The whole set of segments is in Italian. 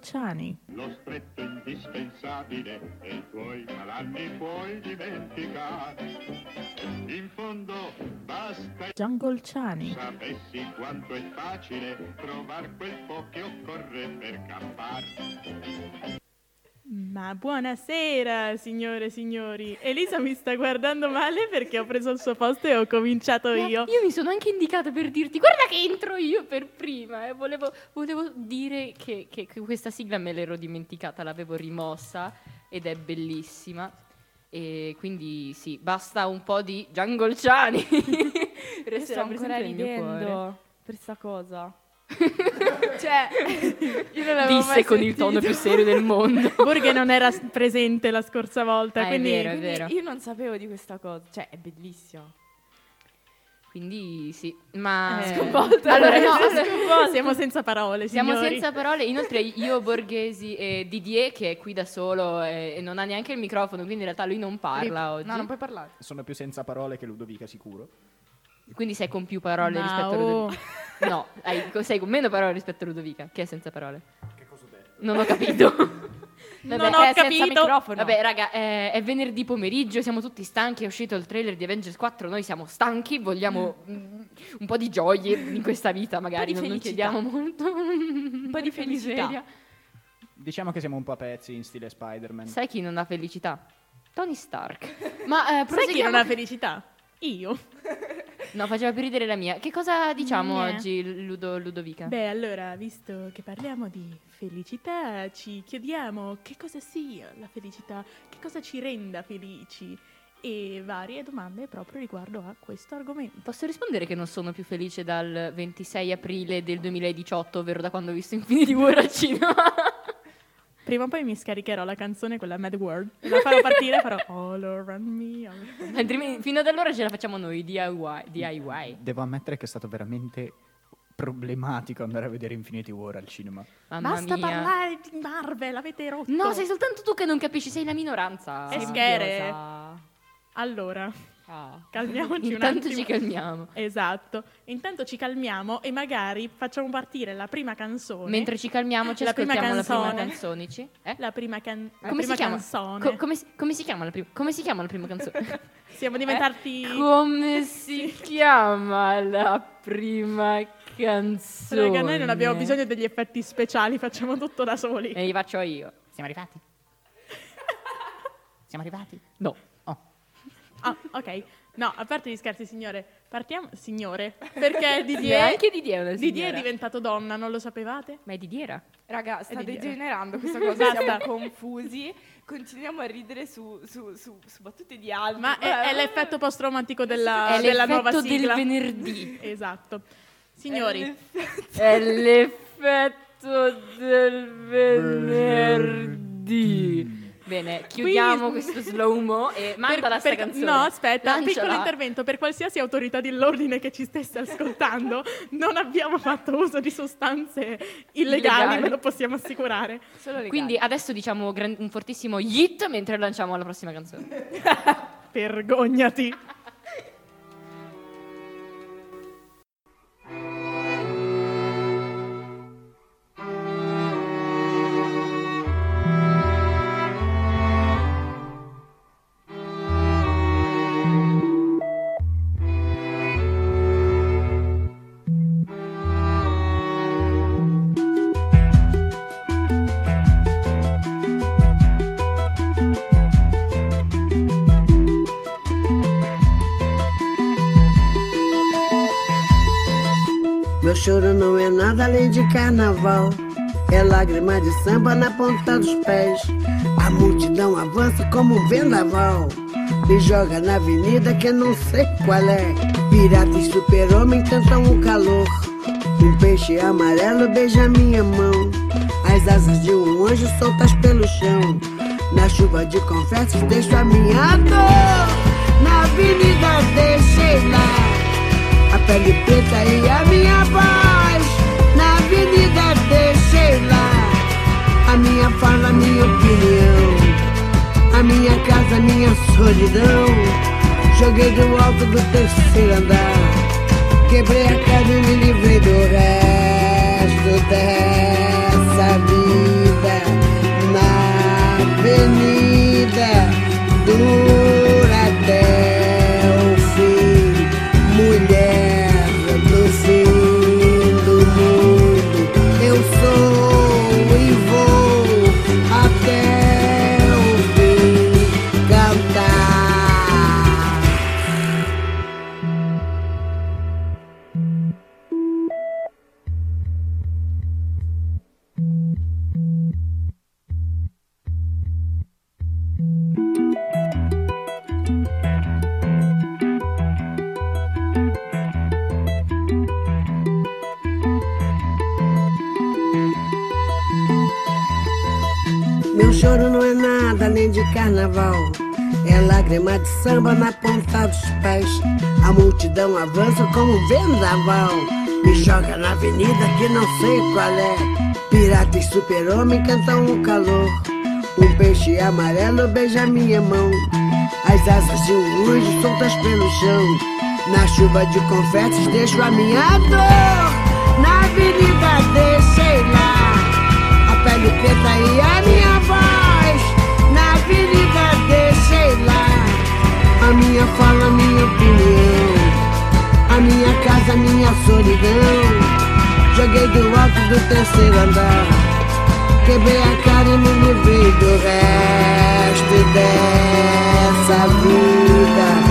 Chani. lo stretto indispensabile e i tuoi malanni puoi dimenticare. In fondo basta Jungle Chani. sapessi quanto è facile trovare quel po' che occorre per campare. Ma buonasera, signore e signori. Elisa mi sta guardando male perché ho preso il suo posto e ho cominciato Ma io. Io mi sono anche indicata per dirti, guarda che entro io per prima. eh. Volevo, volevo dire che, che- che questa sigla me l'ero dimenticata, l'avevo rimossa ed è bellissima. E quindi sì, basta un po' di Jungle Ciani. Io sto Resterà ancora ridendo per sta cosa. cioè, io non l'avevo Disse mai con il tono più sentito. serio del mondo. Borghe non era presente la scorsa volta, Ah, è quindi vero, è Quindi vero. Io non sapevo di questa cosa. Cioè, è bellissimo. Quindi sì, ma... Eh, Sconvolta. Allora, no, Sconvolta. siamo senza parole, Siamo signori. senza parole. Inoltre, io, Borghesi e Didier, che è qui da solo e, e non ha neanche il microfono, quindi in realtà lui non parla oggi. No, non puoi parlare. Sono più senza parole che Ludovica, sicuro. Quindi sei con più parole Ma rispetto a oh. Ludovica. No, hai- sei con meno parole rispetto a Ludovica, che è senza parole. Che cosa ho detto? Non ho capito. Non Vabbè, ho è senza capito. microfono. Vabbè, raga, è, è venerdì pomeriggio, siamo tutti stanchi, è uscito il trailer di Avengers 4, noi siamo stanchi, vogliamo mm, un po' di gioie in questa vita, magari, non, non chiediamo molto. Un po' di felicità. Diciamo che siamo un po' a pezzi in stile Spider-Man. Sai chi non ha felicità? Tony Stark. Ma eh, Sai chi non ha felicità? Io. No, faceva per ridere la mia. Che cosa diciamo Niente. oggi, Ludo, Ludovica? Beh, allora, visto che parliamo di felicità, ci chiediamo che cosa sia la felicità, che cosa ci renda felici e varie domande proprio riguardo a questo argomento. Posso rispondere che non sono più felice dal 26 aprile del 2018, ovvero da quando ho visto Infinity War al cinema? Prima o poi mi scaricherò la canzone, quella Mad World, la farò partire e farò All Around Me. all around me. Altrimenti, fino ad allora ce la facciamo noi, DIY. DIY. Devo ammettere che è stato veramente problematico andare a vedere Infinity War al cinema. Mamma Basta mia. parlare di Marvel, avete rotto. No, sei soltanto tu che non capisci, sei la minoranza. E schere. Allora, Ah. calmiamoci un Intanto attimo. ci calmiamo. Esatto. Intanto ci calmiamo e magari facciamo partire la prima canzone. Mentre ci calmiamo, ci La prima ascoltiamo la prima canzone. canzonici. Eh? La prima, can- la Come prima si chiama? canzone. Co- come, si, come si chiama la prima? Come si chiama la prima canzone? Siamo diventati... come si chiama la prima canzone? Raga, noi non abbiamo bisogno degli effetti speciali, facciamo tutto da soli. E li faccio io. Siamo arrivati? Siamo arrivati? No. Ah, ok. No, a parte gli scherzi, signore, partiamo... Signore, perché Didier... anche Didier è una Didier è signora. diventato donna, non lo sapevate? Ma è Didiera? Raga, sta di dire. degenerando questa cosa. Basta. Siamo confusi. Continuiamo a ridere su, su, su, su battute di altri. Ma è, è l'effetto post-traumatico della, È della l'effetto nuova del sigla. venerdì. Esatto. Signori, È l'effetto del venerdì. Bene, chiudiamo Qui- questo slow-mo e mandala sta per- canzone. No, aspetta, Lanciala. piccolo intervento. Per qualsiasi autorità dell'ordine che ci stesse ascoltando, non abbiamo fatto uso di sostanze illegali, Illegali. ve lo possiamo assicurare. Quindi adesso diciamo un fortissimo yeet mentre lanciamo la prossima canzone. Vergognati. Choro não é nada além de carnaval. É lágrima de samba na ponta dos pés. A multidão avança como um vendaval. Me joga na avenida que não sei qual é. Pirata e super-homem tentam o calor. Um peixe amarelo beija minha mão. As asas de um anjo soltas pelo chão. Na chuva de confetes deixo a minha dor. Na avenida deixei lá. Pele preta e a minha voz Na avenida deixei lá A minha fala, a minha opinião A minha casa, a minha solidão. Joguei do alto do terceiro andar Quebrei a cara e me livrei do resto avança como vendaval. Me joga na avenida que não sei qual é. Pirata e super-homem cantam o calor. Um peixe amarelo beija minha mão. As asas de um anjo soltas pelo chão. Na chuva de confetes deixo a minha dor. Na avenida deixei lá a pele preta e a minha voz. Na avenida deixei lá a minha fala, a minha opinião. Minha casa, minha solidão. Joguei do alto do terceiro andar. Quebrei a cara e me livrei do resto dessa vida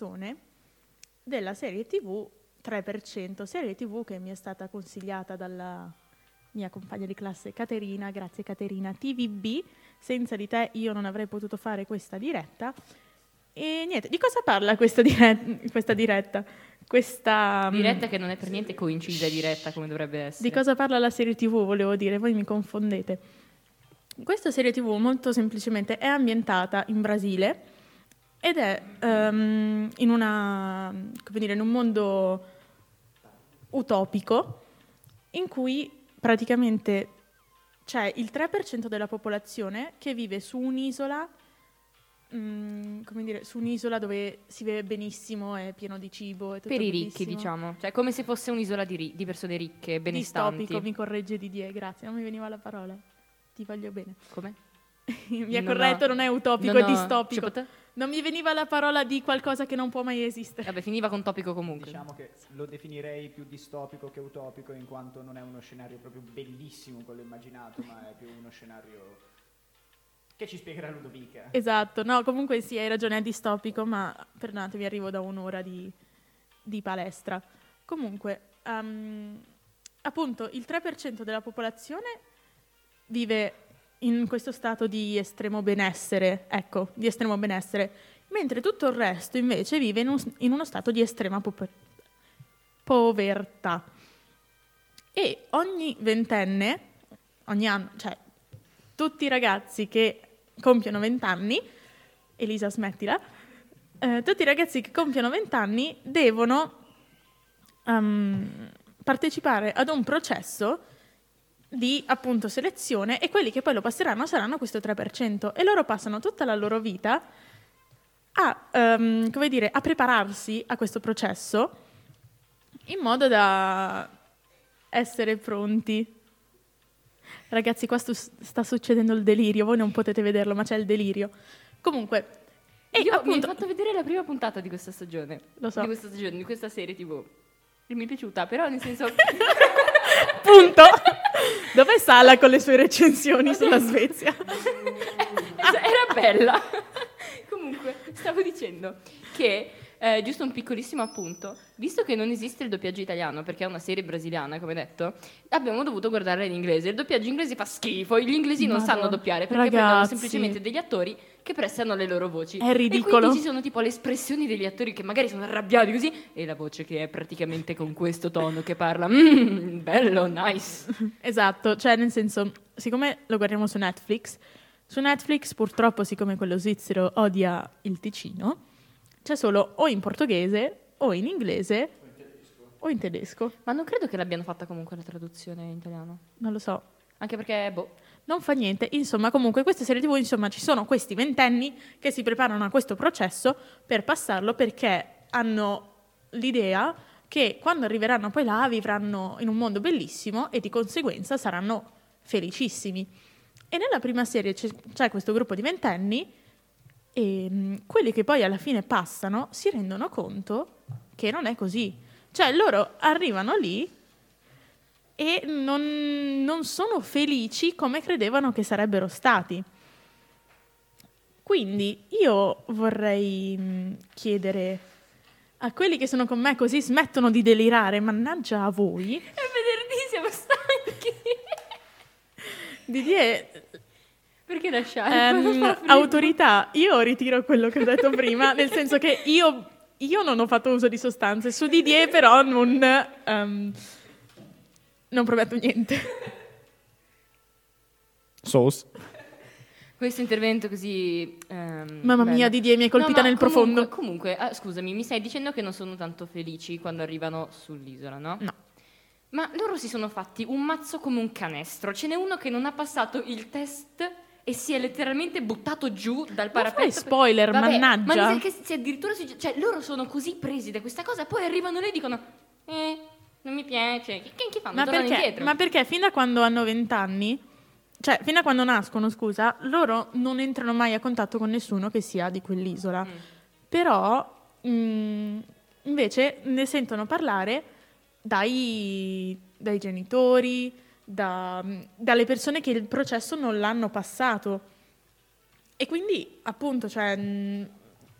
canzone della serie TV 3%, serie TV che mi è stata consigliata dalla mia compagna di classe Caterina, grazie Caterina, TVB, senza di te io non avrei potuto fare questa diretta. E niente, di cosa parla questa, dire- questa diretta? Questa mm, Diretta che non è per niente coincisa e diretta come dovrebbe essere. di cosa parla la serie TV, volevo dire, voi mi confondete. Questa serie TV molto semplicemente è ambientata in Brasile ed è ehm, in, una, come dire, in un mondo utopico in cui praticamente c'è il 3% della popolazione che vive su un'isola, mm, come dire, su un'isola dove si vive benissimo, è pieno di cibo. È tutto Per i ricchi, diciamo. Cioè, come se fosse un'isola di, ri- di persone ricche, benestanti. Distopico, mi corregge Didier, grazie, non mi veniva la parola. Ti voglio bene. Come? mi ha corretto, ho- non è utopico, non è ho- distopico. Pot- Non mi veniva la parola di qualcosa che non può mai esistere. Vabbè, finiva con topico comunque. Diciamo che lo definirei più distopico che utopico in quanto non è uno scenario proprio bellissimo quello immaginato, ma è più uno scenario che ci spiegherà Ludovica. Esatto, no, comunque sì, hai ragione, è distopico, ma perdonatevi, arrivo da un'ora di, di palestra. Comunque, ehm, appunto, il 3% della popolazione vive in questo stato di estremo benessere, ecco, di estremo benessere, mentre tutto il resto invece vive in, un- in uno stato di estrema pope- povertà. E ogni ventenne, ogni anno, cioè tutti i ragazzi che compiono 20 anni, Elisa smettila, eh, tutti i ragazzi che compiono 20 anni devono ehm, partecipare ad un processo di appunto selezione e quelli che poi lo passeranno saranno questo 3% e loro passano tutta la loro vita a, ehm, come dire, a prepararsi a questo processo in modo da essere pronti. Ragazzi, qua stu- sta succedendo il delirio, voi non potete vederlo, ma c'è il delirio. Comunque, e Io mi hai appunto, fatto vedere la prima puntata di questa stagione. Lo so. Di questa stagione, di questa serie TV. E mi è piaciuta, però nel senso... punto. Dov'è Sala con le sue recensioni sulla Svezia? era bella. Comunque, stavo dicendo che eh, giusto un piccolissimo appunto. Visto che non esiste il doppiaggio italiano, perché è una serie brasiliana, come detto, abbiamo dovuto guardarla in inglese. Il doppiaggio inglese fa schifo, gli inglesi non Madonna. sanno doppiare perché prendono Ragazzi. semplicemente degli attori che prestano le loro voci. È E ridicolo. quindi ci sono tipo le espressioni degli attori che magari sono arrabbiati così e la voce che è praticamente con questo tono che parla. "Mm, bello, nice. Esatto, cioè nel senso, siccome lo guardiamo su Netflix, su Netflix purtroppo siccome quello svizzero odia il Ticino, c'è solo o in portoghese o in inglese o in tedesco, Ma non credo che l'abbiano fatta comunque la traduzione in italiano. non lo so. Anche perché, boh, Non fa niente, insomma, comunque queste serie TV, insomma, ci sono questi ventenni che si preparano a questo processo per passarlo perché hanno l'idea che quando arriveranno poi là vivranno in un mondo bellissimo e di conseguenza saranno felicissimi. E nella prima serie c'è, c'è questo gruppo di ventenni e mh, quelli che poi alla fine passano si rendono conto che non è così. Cioè loro arrivano lì e non, non sono felici come credevano che sarebbero stati. Quindi io vorrei mh, chiedere a quelli che sono con me così smettono di delirare, mannaggia a voi, È venerdì, siamo stanchi. Didier, Perché lasciare? ehm, autorità, io ritiro quello che ho detto prima, nel senso che io, io non ho fatto uso di sostanze, su Didier però non, ehm, non prometto niente. Sauce. Questo intervento così... ehm, Mamma bello. mia, Didier, mi hai colpita No, ma nel comunque- profondo. Comunque, ah, scusami, mi stai dicendo che non sono tanto felici quando arrivano sull'isola, no? No. Ma loro si sono fatti un mazzo come un canestro. Ce n'è uno che non ha passato il test e si è letteralmente buttato giù dal parapetto. fai spoiler, Vabbè, mannaggia. Ma che se addirittura si- cioè loro sono così presi da questa cosa, poi arrivano lì e dicono "Eh, non mi piace". Che, che fanno? Ma Tornano perché, indietro. ma perché fin da quando hanno vent'anni, cioè fino a quando nascono, scusa, loro non entrano mai a contatto con nessuno che sia di quell'isola. Mm. Però mh, invece ne sentono parlare dai, dai genitori, da- dalle persone che il processo non l'hanno passato. E quindi, appunto, cioè, mh,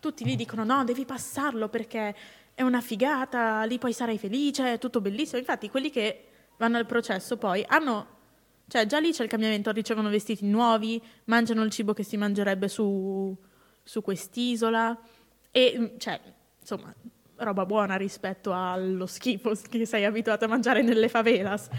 tutti gli dicono: no, devi passarlo perché è una figata, lì poi sarai felice, è tutto bellissimo. Infatti, quelli che vanno al processo poi hanno. Cioè, già lì c'è il cambiamento, ricevono vestiti nuovi, mangiano il cibo che si mangerebbe su, su quest'isola. E, mh, cioè, insomma, roba buona rispetto allo schifo che sei abituato a mangiare nelle favelas.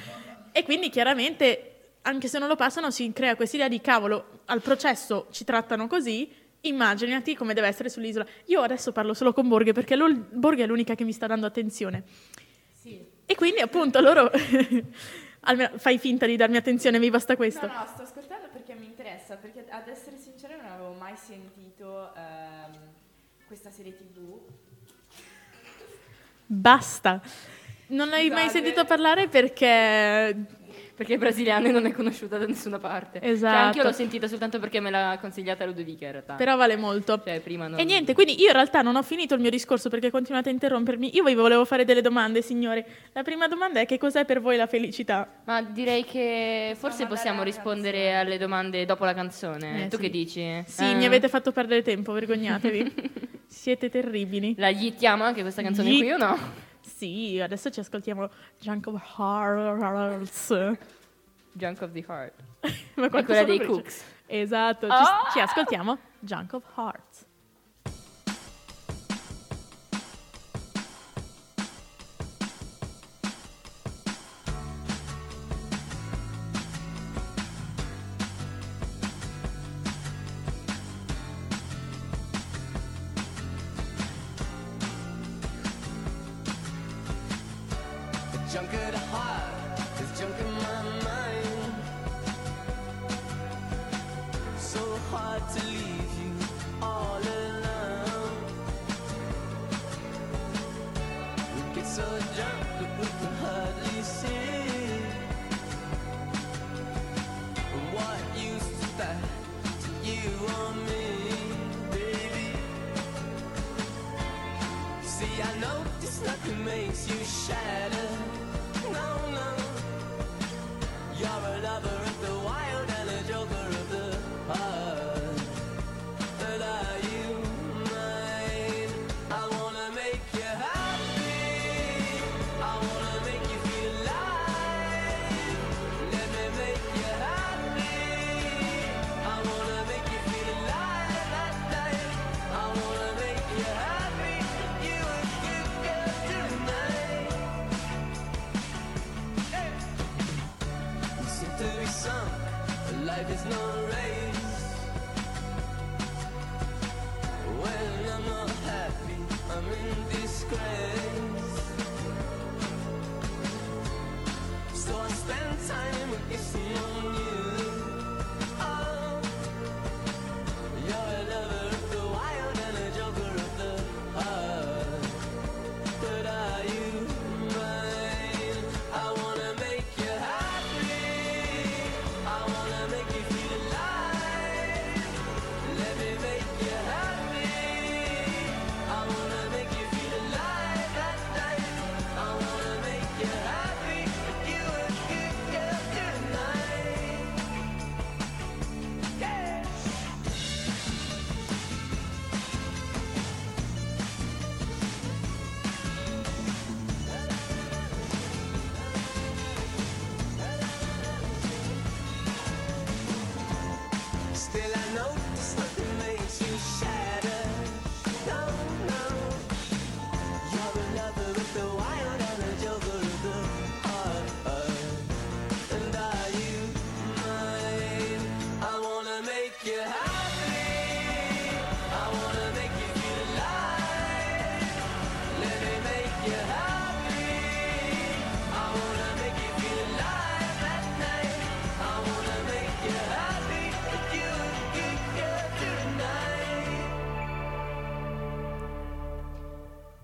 E quindi chiaramente, anche se non lo passano, si crea questa idea di cavolo, al processo ci trattano così, immaginati come deve essere sull'isola. Io adesso parlo solo con Borghe perché Borghe è l'unica che mi sta dando attenzione. E quindi appunto loro... almeno fai finta di darmi attenzione, mi basta questo. No, no, sto ascoltando perché mi interessa, perché ad essere sincera non avevo mai sentito ehm, questa serie tv. Basta. Non l'hai mai sentito parlare perché... Perché brasiliana non è conosciuta da nessuna parte. Cioè, Esatto. anche io l'ho sentita soltanto perché me l'ha consigliata Ludovica in realtà. Però vale molto. Cioè, prima non... E niente, quindi io in realtà non ho finito il mio discorso perché continuate a interrompermi. Io vi volevo fare delle domande, signore. La prima domanda è che cos'è per voi la felicità? Ma direi che forse possiamo rispondere alle domande dopo la canzone. Eh, tu sì. che dici? Sì, Eh? mi avete fatto perdere tempo, vergognatevi. Siete terribili. La yittiamo anche questa canzone Yeet. qui o no? Sì, adesso ci ascoltiamo Junk of Hearts. Junk of the Heart. Ma quella dei. Cooks. Esatto, ci, Ah! ci ascoltiamo Junk of Hearts.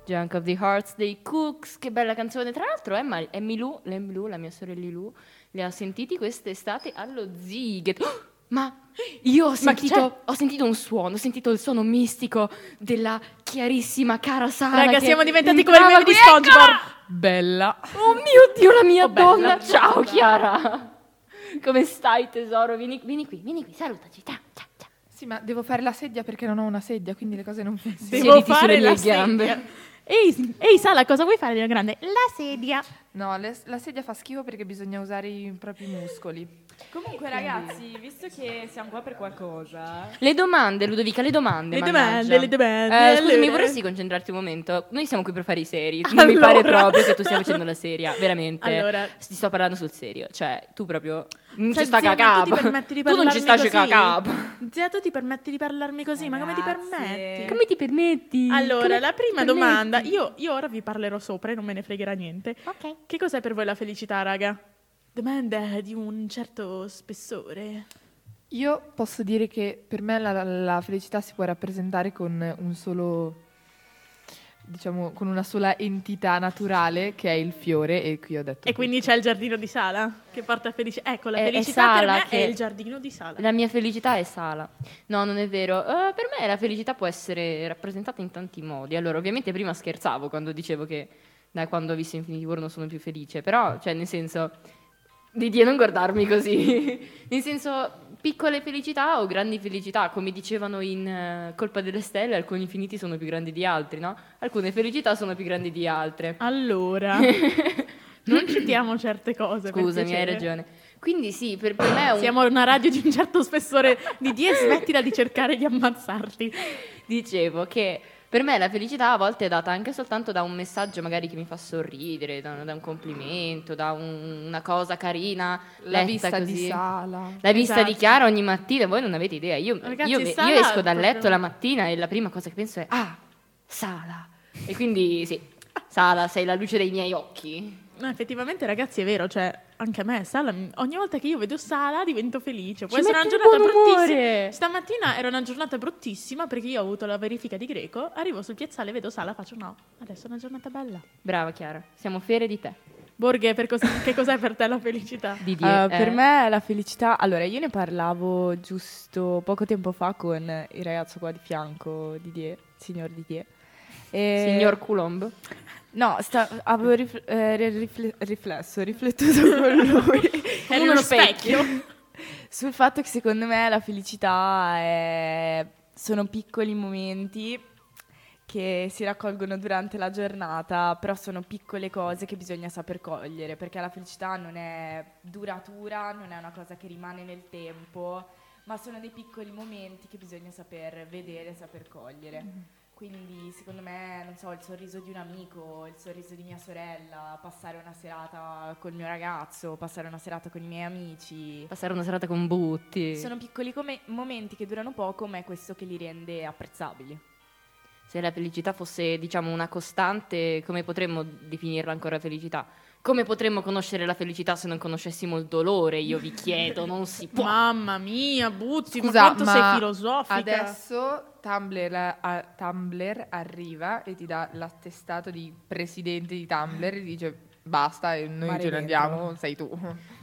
Junk of the Hearts dei Cooks, che bella canzone. Tra l'altro Emma, Emmy Lou, l'Emmy Lou, la mia sorella Lou, li ha sentiti quest'estate allo Ziget. Oh, ma io ho sentito, ho sentito un suono, ho sentito il suono mistico della chiarissima cara Sara. Raga, siamo diventati come il meme di. SpongeBob. Bella. Oh mio Dio, la mia Oh, bella. donna! Ciao Chiara! Come stai tesoro? Vieni, vieni qui, vieni qui, salutaci. Ciao, ciao. Sì, ma devo fare la sedia perché non ho una sedia, quindi le cose non funzionano. Devo Siediti fare sulle la gambe. sedia. Ehi, ehi, Sala, cosa vuoi fare di grande? La sedia. No, le- la sedia fa schifo perché bisogna usare i propri muscoli. Comunque, ragazzi, visto che siamo qua per qualcosa, Le domande, Ludovica, le domande. Le mannaggia. domande, le domande, Eh, scusami, allora. vorresti concentrarti un momento? Noi siamo qui per fare i seri. Non mi pare Allora. proprio che tu stia facendo la seria, veramente. Allora. Ti sto parlando sul serio. Cioè, tu proprio. Non Cioè, ci sta zia, ma cacap. tu non ci sta così? cacap. Zia, tu ti permetti di parlarmi così, ma come ti permetti? Come ti permetti? Allora, Come la prima permetti? domanda, io, io ora vi parlerò sopra e non me ne fregherà niente. Ok. Che cos'è per voi la felicità, raga? Domanda di un certo spessore. Io posso dire che per me la, la felicità si può rappresentare con un solo, diciamo, con una sola entità naturale che è il fiore e qui ho detto E quindi c'è il giardino di Sala che porta felicità. Ecco, la È- è felicità per Sala me è il giardino di Sala. La mia felicità è Sala. No, non è vero. Eh, per me la felicità può essere rappresentata in tanti modi. Allora, ovviamente prima scherzavo quando dicevo che da quando ho visto Infinity War non sono più felice, però, cioè, nel senso... Didier, non guardarmi così. nel senso, piccole felicità o grandi felicità. Come dicevano in eh, Colpa delle Stelle, alcuni infiniti sono più grandi di altri, no? Alcune felicità sono più grandi di altre. Allora, non citiamo certe cose. Scusami, hai ragione. Quindi sì, per, per me è un... Siamo una radio di un certo spessore. Didier, smettila di cercare di ammazzarti. Dicevo che per me la felicità a volte è data anche soltanto da un messaggio magari che mi fa sorridere, da, da un complimento, da un- una cosa carina, la vista così. di sala. La vista Esatto. di Chiara ogni mattina, voi non avete idea. Io, Ragazzi, io io esco dal proprio- letto la mattina e la prima cosa che penso è Ah, Sala. E quindi sì, Sala, sei la luce dei miei occhi. No, effettivamente, ragazzi, è vero. Cioè, anche a me, Sala, ogni volta che io vedo Sala divento felice. Può Ci essere una giornata bruttissima. umore. Stamattina era una giornata bruttissima perché io ho avuto la verifica di greco. Arrivo sul piazzale, vedo Sala, faccio no. Adesso è una giornata bella. Brava Chiara, siamo fiere di te. Borghe, per cos- che cos'è per te la felicità? Didier, Uh, per eh. me la felicità, allora io ne parlavo giusto poco tempo fa con il ragazzo qua di fianco, Didier, signor Didier. E- Signor Coulomb. No, sta- avevo rif- eh, rifle- riflesso, riflettuto con lui Eri uno uno specchio. specchio. sul fatto che secondo me la felicità è- sono piccoli momenti che si raccolgono durante la giornata, però sono piccole cose che bisogna saper cogliere, perché la felicità non è duratura, non è una cosa che rimane nel tempo, ma sono dei piccoli momenti che bisogna saper vedere, saper cogliere. Quindi secondo me, non so, il sorriso di un amico, il sorriso di mia sorella, passare una serata col mio ragazzo, passare una serata con i miei amici. Passare una serata con Butti. Sono piccoli come- momenti che durano poco, ma è questo che li rende apprezzabili. se la felicità fosse, diciamo, una costante, come potremmo definirla ancora felicità? Come potremmo conoscere la felicità se non conoscessimo il dolore? Io vi chiedo, non si può. Mamma mia, Buzzi, Scusa, ma quanto ma sei filosofica. Adesso Tumblr, a- Tumblr arriva e ti dà l'attestato di presidente di Tumblr e dice basta e noi ce ne andiamo, sei tu.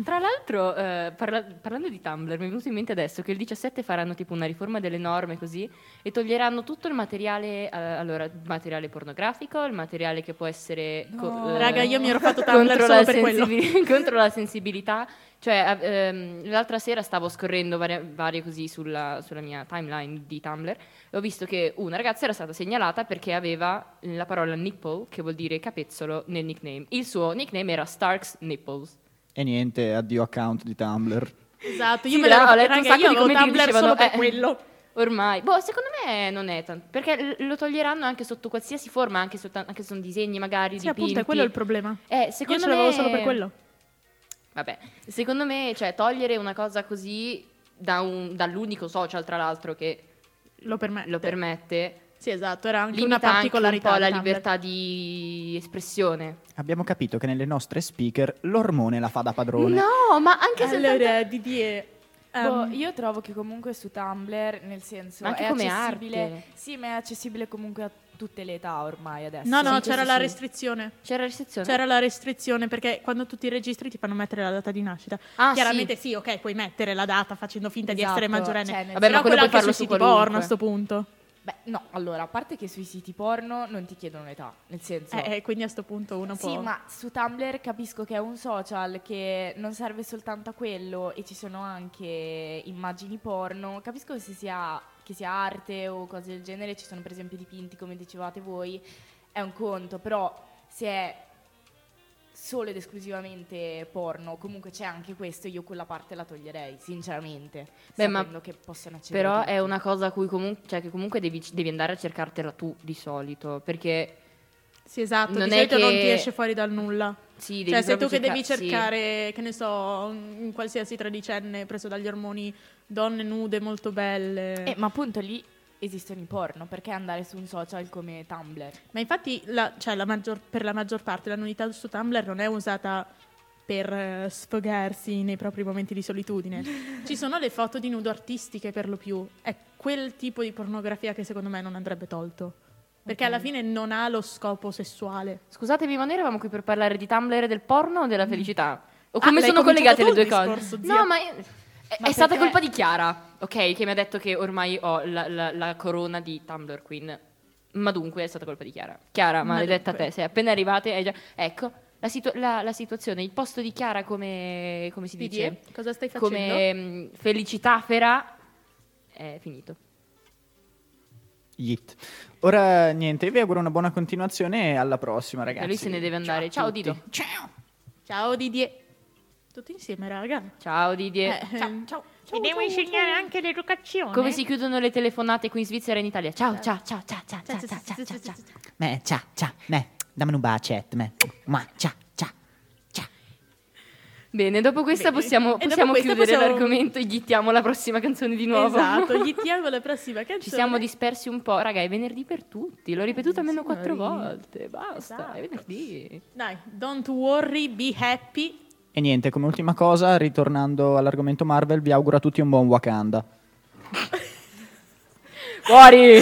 Tra l'altro, eh, parla- parlando di Tumblr, mi è venuto in mente adesso che il 17 faranno tipo una riforma delle norme così e toglieranno tutto il materiale, eh, allora, il materiale pornografico, il materiale che può essere... co- eh, Raga, io mi ero fatto Tumblr solo per quello. sensibil- contro la sensibilità. Cioè, eh, ehm, l'altra sera stavo scorrendo varie, varie così sulla, sulla mia timeline di Tumblr e ho visto che una ragazza era stata segnalata perché aveva la parola nipple, che vuol dire capezzolo, nel nickname. Il suo nickname era Starks Nipples. E niente, addio account di Tumblr. Esatto, io Sì, me l'ero ho letto un raga, sacco io di commenti che Tumblr dicevano, solo per eh, quello. Ormai, boh, secondo me non è tanto, perché lo toglieranno anche sotto qualsiasi forma, anche, soltan- anche se sono disegni magari Sì, appunto, dipinti. è quello il problema. Eh, Io secondo ce l'avevo me- solo per quello. Vabbè, secondo me, cioè, togliere una cosa così da un- dall'unico social, tra l'altro, che Lo permette. lo permette, Sì, esatto, era anche una anche un particolarità. po' la libertà di espressione. Abbiamo capito che nelle nostre speaker l'ormone la fa da padrone. No, ma anche se... Allora, Didier, Boh, ehm, io trovo che comunque su Tumblr, nel senso, Ma anche è come accessibile. arte. Sì, ma è accessibile comunque a tutte le età ormai adesso. no, no, Sì, c'era la sì. restrizione. C'era restrizione? C'era la restrizione perché quando tu ti registri ti fanno mettere la data di nascita. Ah, Chiaramente sì. ok, puoi mettere la data facendo finta di Esatto, essere maggiorenne. cioè, Vabbè, ma Però quello puoi anche farlo sui su siti porno a sto punto. Beh, no, allora, a parte che sui siti porno non ti chiedono l'età, nel senso... Eh, eh, quindi a sto punto uno può... Sì, ma su Tumblr capisco che è un social che non serve soltanto a quello e ci sono anche immagini porno. Capisco che se sia, che sia arte o cose del genere, ci sono per esempio dipinti come dicevate voi, è un conto, però se è solo ed esclusivamente porno, comunque c'è anche questo, io quella parte la toglierei, sinceramente, Beh, ma che possono accedere Però tutti. è una cosa a cui comunque, cioè che comunque devi, devi andare a cercartela tu di solito, perché Sì, esatto, Non di è solito non che- ti esce fuori dal nulla. sì, devi Cioè, sei tu proprio che devi cerca- sì. cercare, che ne so, un qualsiasi tredicenne preso dagli ormoni, donne nude molto belle. Eh, ma appunto lì esistono i porno, perché andare su un social come Tumblr? Ma infatti, la- cioè, la maggior- per la maggior parte la nudità su Tumblr non è usata per eh, sfogarsi nei propri momenti di solitudine. Ci sono le foto di nudo artistiche per lo più. È quel tipo di pornografia che secondo me non andrebbe tolto. Perché alla fine non ha lo scopo sessuale. Scusatemi, ma noi eravamo qui per parlare di Tumblr e del porno o della felicità? O Ah, come l'hai sono collegate le due cose? discorso. No, ma io- è, Ma è stata perché- colpa di Chiara, ok? Che mi ha detto che ormai ho la, la- la corona di Tumblr Queen. Ma dunque è stata colpa di Chiara. Chiara, Ma maledetta dunque. te, sei appena arrivate hai già... Ecco, la, situ- la- la situazione, il posto di Chiara come, come si dice? Didier, cosa stai facendo? Come mm, felicitafera è finito. Yeet. Ora niente, io vi auguro una buona continuazione e alla prossima ragazzi. E lui se ne deve andare. Ciao, tutti. Dido. Ciao Didier. Tutti insieme, raga. Ciao Didier. Eh, ciao, ciao. Vi devo insegnare anche l'educazione. Come si chiudono le telefonate qui in Svizzera e in Italia? Ciao, ciao, ciao, ciao, ciao, ciao, ciao, ciao, ciao, ciao. Me, ciao, ciao, me, dammi un bacetto, me. Ma, ciao, ciao, ciao. Bene, dopo questa Bene. possiamo, E dopo possiamo questa chiudere possiamo- l'argomento e gittiamo la prossima canzone di nuovo. Esatto, gli tiamo la prossima canzone. Ci siamo dispersi un po', raga, è venerdì per tutti. L'ho ripetuta almeno quattro volte. Basta, è venerdì. Dai, don't worry, be happy. E niente, come ultima cosa, ritornando all'argomento Marvel, vi auguro a tutti un buon Wakanda. Fuori!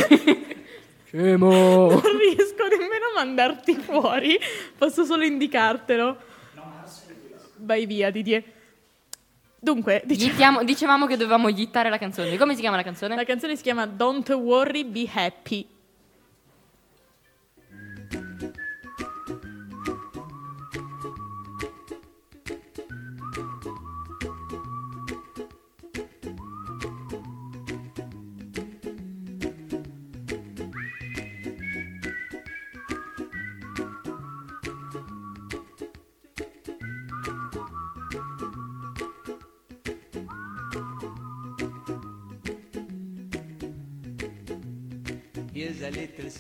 Scemo! Non riesco nemmeno a mandarti fuori, posso solo indicartelo. Vai via, Didier. Dunque, diciamo, Gittiamo- dicevamo che dovevamo gittare la canzone. Come si chiama la canzone? la canzone si chiama Don't worry, be happy.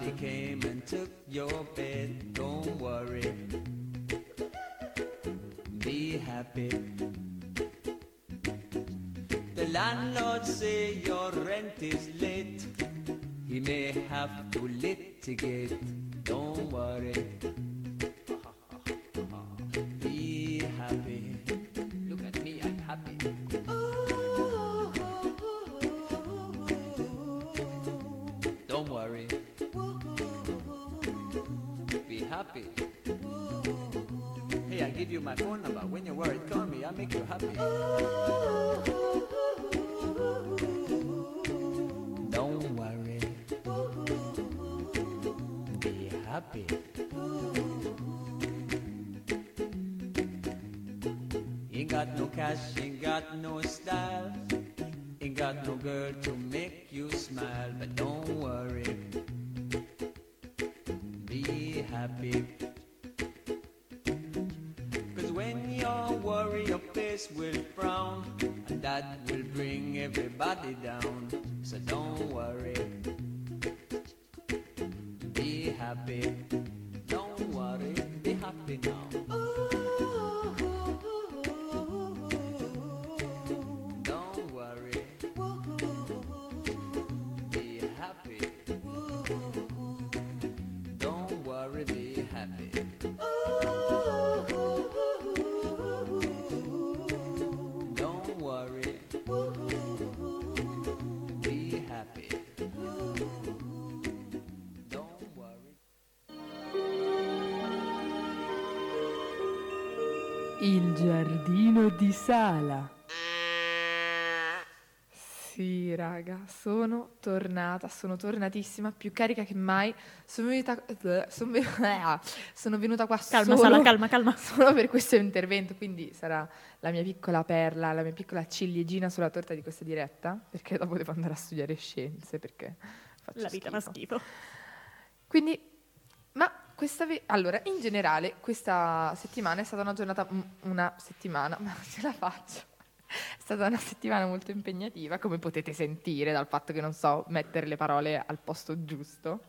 Came and took di Sala. Sì, raga, sono tornata, sono tornatissima, più carica che mai. Sono venuta, sono ve- sono venuta qua Calma, solo, Sala, calma, calma. solo per questo intervento, quindi sarà la mia piccola perla, la mia piccola ciliegina sulla torta di questa diretta, perché dopo devo andare a studiare scienze, perché faccio La vita fa schifo. schifo. Quindi, ma questa ve- allora, in generale, questa settimana è stata una giornata, una settimana, ma non ce la faccio. È stata una settimana molto impegnativa, come potete sentire dal fatto che non so mettere le parole al posto giusto,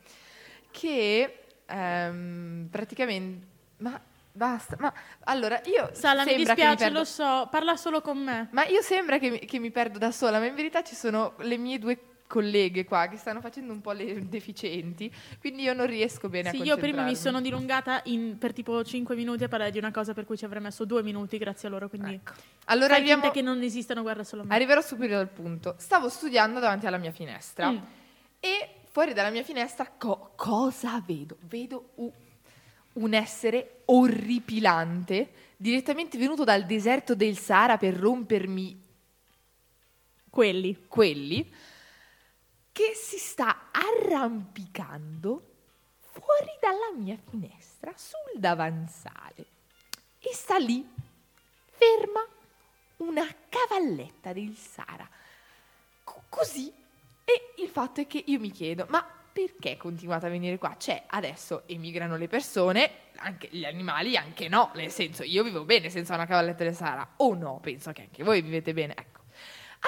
che ehm, praticamente... Ma basta, ma allora io... Sala, mi dispiace, perdo- lo so, parla solo con me. ma io sembra che mi, che mi perdo da sola, ma in verità ci sono le mie due colleghe qua che stanno facendo un po' le deficienti, quindi io non riesco bene Sì, a io prima mi concentrarmi. sono dilungata in- per tipo 5 minuti a parlare di una cosa per cui ci avrei messo 2 minuti, grazie a loro, quindi Ecco. Allora arriviamo- che non esistano, guarda solo me. Arriverò subito al punto. Stavo studiando davanti alla mia finestra Mm. e fuori dalla mia finestra co- cosa vedo? Vedo u- un essere orripilante direttamente venuto dal deserto del Sahara per rompermi quelli. quelli che si sta arrampicando fuori dalla mia finestra sul davanzale e sta lì ferma una cavalletta del Sara. Co- così. E il fatto è che io mi chiedo, ma perché continuate a venire qua? Cioè, adesso emigrano le persone, anche gli animali, anche no. Nel senso, io vivo bene senza una cavalletta del Sara. O no, penso che anche voi vivete bene. Ecco.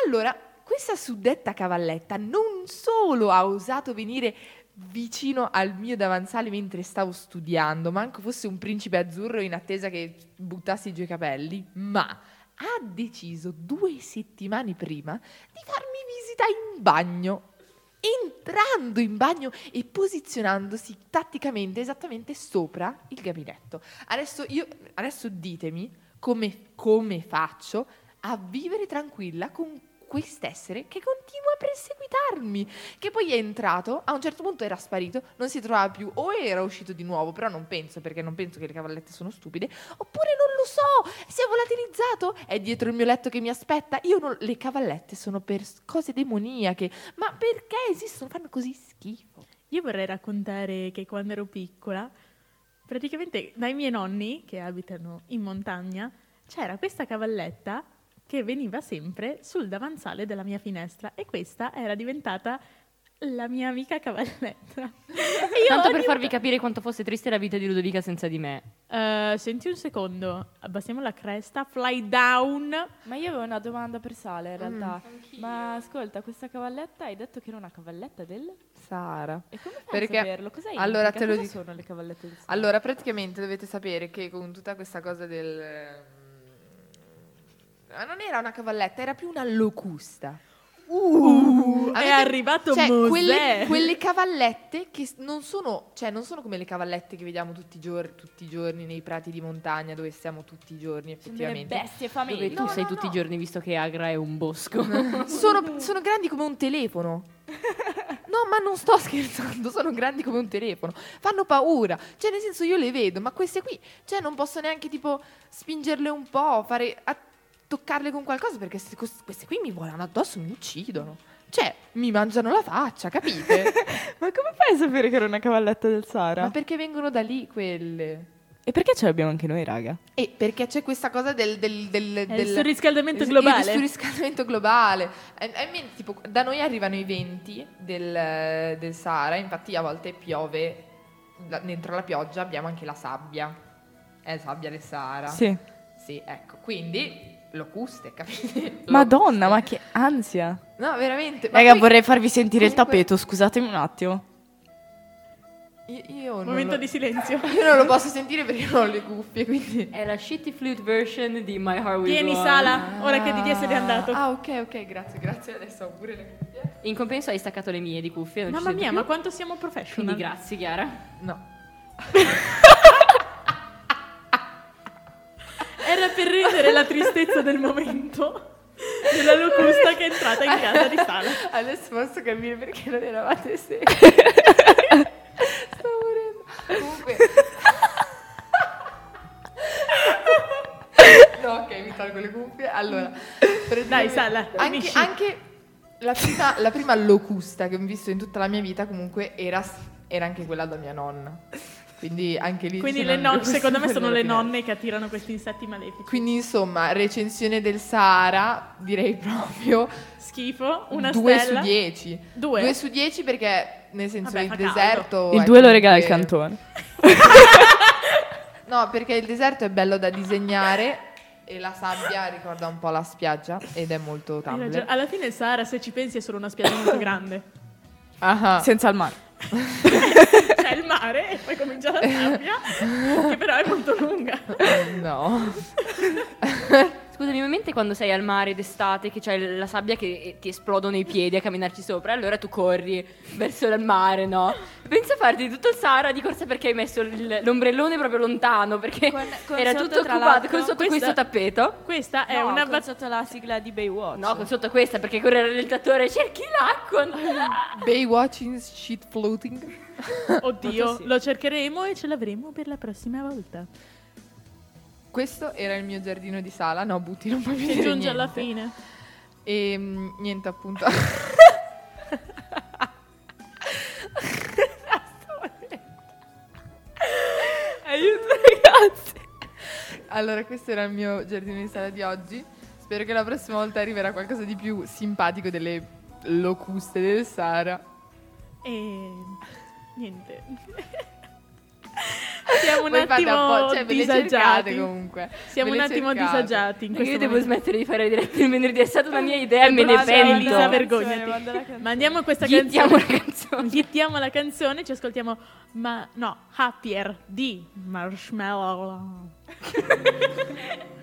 Allora, questa suddetta cavalletta non solo ha osato venire vicino al mio davanzale mentre stavo studiando, manco fosse un principe azzurro in attesa che buttassi giù i capelli, ma ha deciso due settimane prima di farmi visita in bagno. Entrando in bagno e posizionandosi tatticamente esattamente sopra il gabinetto. Adesso, io, adesso ditemi come, come faccio a vivere tranquilla con quest'essere che continua a perseguitarmi. Che poi è entrato, a un certo punto era sparito, non si trovava più, o era uscito di nuovo, però non penso perché non penso che le cavallette sono stupide, oppure non lo so, si è volatilizzato, è dietro il mio letto che mi aspetta. Io non, le cavallette sono per cose demoniache, ma perché esistono? Fanno così schifo. Io vorrei raccontare che quando ero piccola, praticamente dai miei nonni che abitano in montagna, c'era questa cavalletta che veniva sempre sul davanzale della mia finestra e questa era diventata la mia amica cavalletta. E io Tanto per farvi capire quanto fosse triste la vita di Ludovica senza di me. Eh, senti un secondo, abbassiamo la cresta, fly down. Ma io avevo una domanda per Sale in realtà. Mm. Ma ascolta, questa cavalletta hai detto che era una cavalletta del? Sara. E come fai Perché- a saperlo? Cosa allora indica? te lo Cosa dico. sono le cavallette del Sale? Allora, praticamente dovete sapere che con tutta questa cosa del... Ma non era una cavalletta, era più una locusta. Uh, è Avete- arrivato cioè, Mosè. quelle, quelle cavallette che non sono, cioè, non sono come le cavallette che vediamo tutti i, giorni, tutti i giorni nei prati di montagna dove stiamo tutti i giorni Sono effettivamente. bestie famiglie. Dove tu sei tutti i giorni visto che Agra è un bosco. Sono, sono grandi come un telefono. No, ma non sto scherzando, sono grandi come un telefono. Fanno paura. Cioè, nel senso, io le vedo, ma queste qui, cioè, non posso neanche tipo spingerle un po', fare a toccarle con qualcosa perché se- queste qui mi volano addosso, mi uccidono. Cioè, mi mangiano la faccia, capite? Ma come fai a sapere che era una cavalletta del Sara? ma perché vengono da lì quelle? E perché ce l'abbiamo anche noi, raga? E perché c'è questa cosa del... del, del, del il surriscaldamento globale. Il surriscaldamento globale. I- mean, tipo, da noi arrivano i venti del, del Sahara, infatti a volte piove, la- dentro la pioggia abbiamo anche la sabbia. È sabbia del Sahara. Sì. Sì, ecco, quindi locuste, capite? Madonna, ma che ansia. No, veramente. ma Raga, poi vorrei farvi sentire il comunque- tappeto, scusatemi un attimo. Io, io non Momento lo- di silenzio. Io non lo posso sentire perché non ho le cuffie, quindi... è la shitty flute version di My Heart Will Vieni. Sala, ora che DD se n'è andato. Ah, ok, ok, grazie, grazie. Adesso ho pure le cuffie. In compenso hai staccato le mie di cuffie. Mamma mia, più. ma quanto siamo professional. Quindi grazie Chiara. No. Era per rendere la tristezza del momento della locusta che è entrata in casa di Sala. Adesso posso capire perché non eravate seri. Sto morendo. Comunque. no, ok, mi tolgo le cuffie. Allora, Dai, Sala, anche, anche la, prima, la prima locusta che ho visto in tutta la mia vita, comunque, era, era anche quella da mia nonna. Quindi anche lì. Quindi le nonne, locuste secondo me sono le nonne che attirano questi insetti malefici. Quindi, insomma, recensione del Sahara, direi proprio Schifo, una 2 stella. su 10. Due? 2 su 10 perché nel senso Vabbè, il caldo. deserto Il è 2 lo regala il comunque- cantone. No, perché il deserto è bello da disegnare e la sabbia ricorda un po' la spiaggia ed è molto Hai ragione. Tumblr. Alla fine il Sahara, se ci pensi, è solo una spiaggia molto grande. Ah, Senza il mare. C'è il mare e poi comincia la sabbia, che però è molto lunga. no. Scusami, mi mente quando sei al mare d'estate che c'è la sabbia che eh, ti esplodono i piedi a camminarci sopra allora tu corri verso il mare, no? Pensa a farti tutto il Sahara di corsa perché hai messo il- l'ombrellone proprio lontano perché Con- con era sotto, tutto occupato con sotto questa- questo tappeto. Questa è No, una con sotto la sigla di Baywatch. No, con sotto questa perché correre nel trattore cerchi l'acqua. Baywatching shit floating. Oddio, sì. lo cercheremo e ce l'avremo per la prossima volta. Questo era il mio giardino di sala. No, Butti, non puoi più Che dire giunge alla fine. E mm, niente, appunto. Aiuto, ragazzi. Allora, questo era il mio giardino di sala di oggi. Spero che la prossima volta arriverà qualcosa di più simpatico delle locuste del Sahara. E niente. Siamo un Voi attimo cioè, disagiati. comunque. Siamo un attimo cercate. disagiati in Io questo devo momento. smettere di fare dirette il venerdì, è stata una mia idea e me ne pento. Elisa, vergognati. canzone. Mandiamo questa Gittiamo canzone. la canzone. Gittiamo la canzone, ci ascoltiamo ma no, Happier di Marshmallow.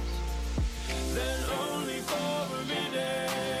Then only for a minute,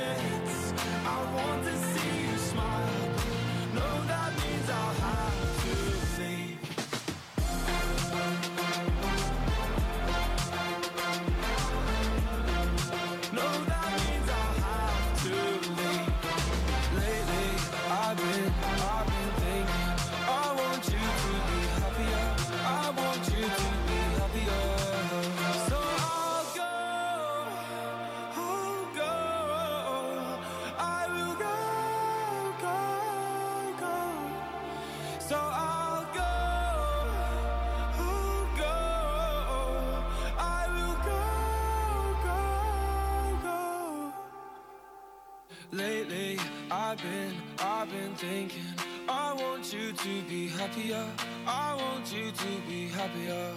Thinking. I want you to be happier. I want you to be happier.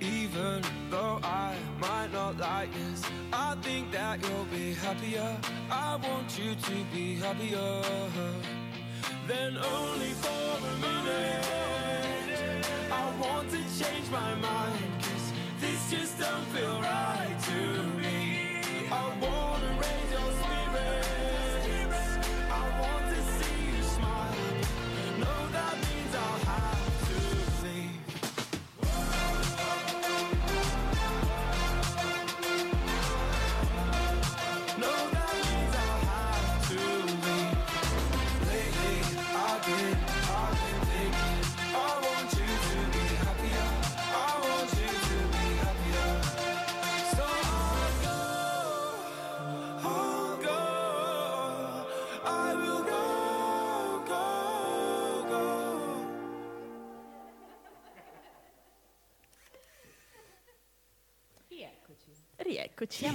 Even though I might not like this, I think that you'll be happier. I want you to be happier. Then only for a minute,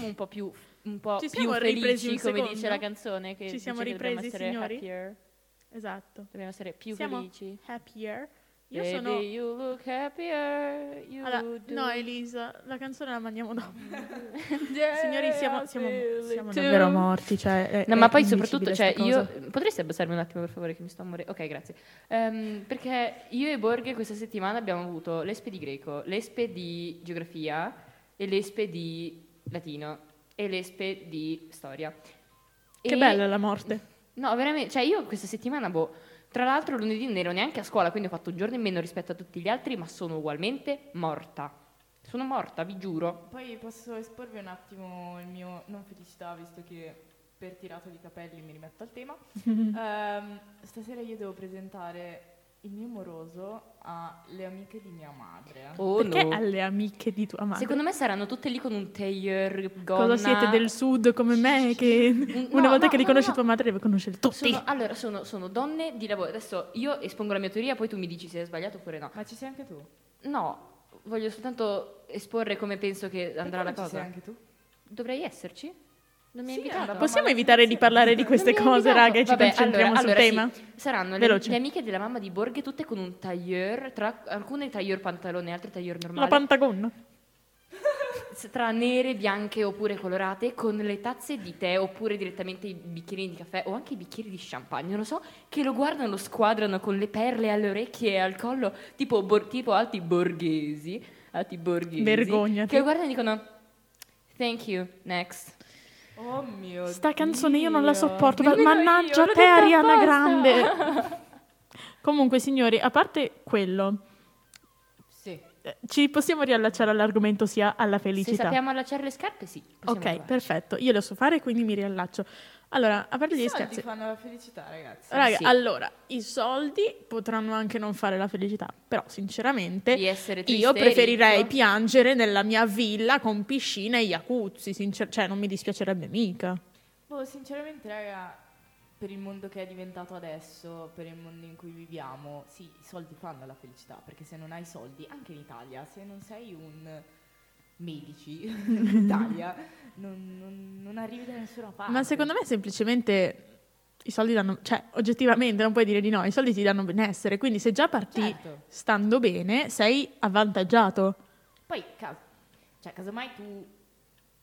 Siamo un po' più, un po' Ci più felici, come dice la canzone. Che Ci siamo ripresi, essere signori? happier. Esatto. Dobbiamo essere più Siamo felici. happier. Io Baby, sono... you look happier. You Allora, no Elisa, la canzone la mandiamo dopo. Yeah, Signori, siamo, siamo, siamo davvero morti. Cioè, è- No, è ma poi soprattutto, cioè, io... Potresti abbassarmi un attimo, per favore, che mi sto a morire? Ok, grazie. Ehm, perché io e Borghe questa settimana abbiamo avuto l'espe di greco, l'espe di geografia e l'espe di latino e l'espe di storia. Che E- bella la morte. No, veramente, cioè io questa settimana, boh, tra l'altro lunedì non ero neanche a scuola, quindi ho fatto un giorno in meno rispetto a tutti gli altri, ma sono ugualmente morta. Sono morta, vi giuro. Poi posso esporvi un attimo il mio non felicità, visto che per tirato di capelli mi rimetto al tema. Ehm, stasera io devo presentare il mio moroso alle amiche di mia madre. Oh, Perché no. alle amiche di tua madre? Secondo me saranno tutte lì con un tailleur, gonna. Cosa siete del sud come me che una no, volta no, che li no, conosce no. tua madre deve conoscere tutti. Sono, allora, sono, sono donne di lavoro. Adesso io espongo la mia teoria, poi tu mi dici se è sbagliato oppure no. Ma ci sei anche tu? No, voglio soltanto esporre come penso che andrà la non ci cosa. sei anche tu? Dovrei esserci? Non mi hai Sì, invitato? Possiamo evitare di parlare di queste cose, raga, e ci Vabbè, concentriamo allora, sul allora tema? sì. Saranno le, le amiche della mamma di Borghe tutte con un tailleur, tra alcune tailleur pantalone altre tailleur normali. La Pantagonna. tra nere, bianche oppure colorate, con le tazze di tè oppure direttamente i bicchierini di caffè o anche i bicchieri di champagne, non lo so, che lo guardano, lo squadrano con le perle alle orecchie e al collo, tipo, bor- tipo alti borghesi, alti borghesi. Vergognati. Che lo guardano e dicono, thank you, next. Oh mio Sta canzone io non la sopporto. Nemmeno Mannaggia io, te, Ariana apposta. Grande. Comunque, signori, a parte quello, Sì. eh, ci possiamo riallacciare all'argomento sia alla Se felicità. sappiamo allacciare le scarpe, sì. Ok, provarci. perfetto. Io lo so fare, quindi mi riallaccio. Allora, a parte I gli soldi scherzi. fanno la felicità, ragazzi. Raga, Sì. allora, i soldi potranno anche non fare la felicità, però sinceramente Di essere triste io preferirei ricco. piangere nella mia villa con piscina e jacuzzi, sincer- cioè non mi dispiacerebbe mica. Boh, sinceramente, raga, per il mondo che è diventato adesso, per il mondo in cui viviamo, sì, i soldi fanno la felicità, perché se non hai soldi, anche in Italia, se non sei un medici in Italia, non, non- non arrivi da nessuna parte. Ma secondo me semplicemente i soldi danno, cioè oggettivamente non puoi dire di no, i soldi ti danno benessere, quindi se già parti Certo. stando bene sei avvantaggiato. Poi, ca- cioè, casomai tu...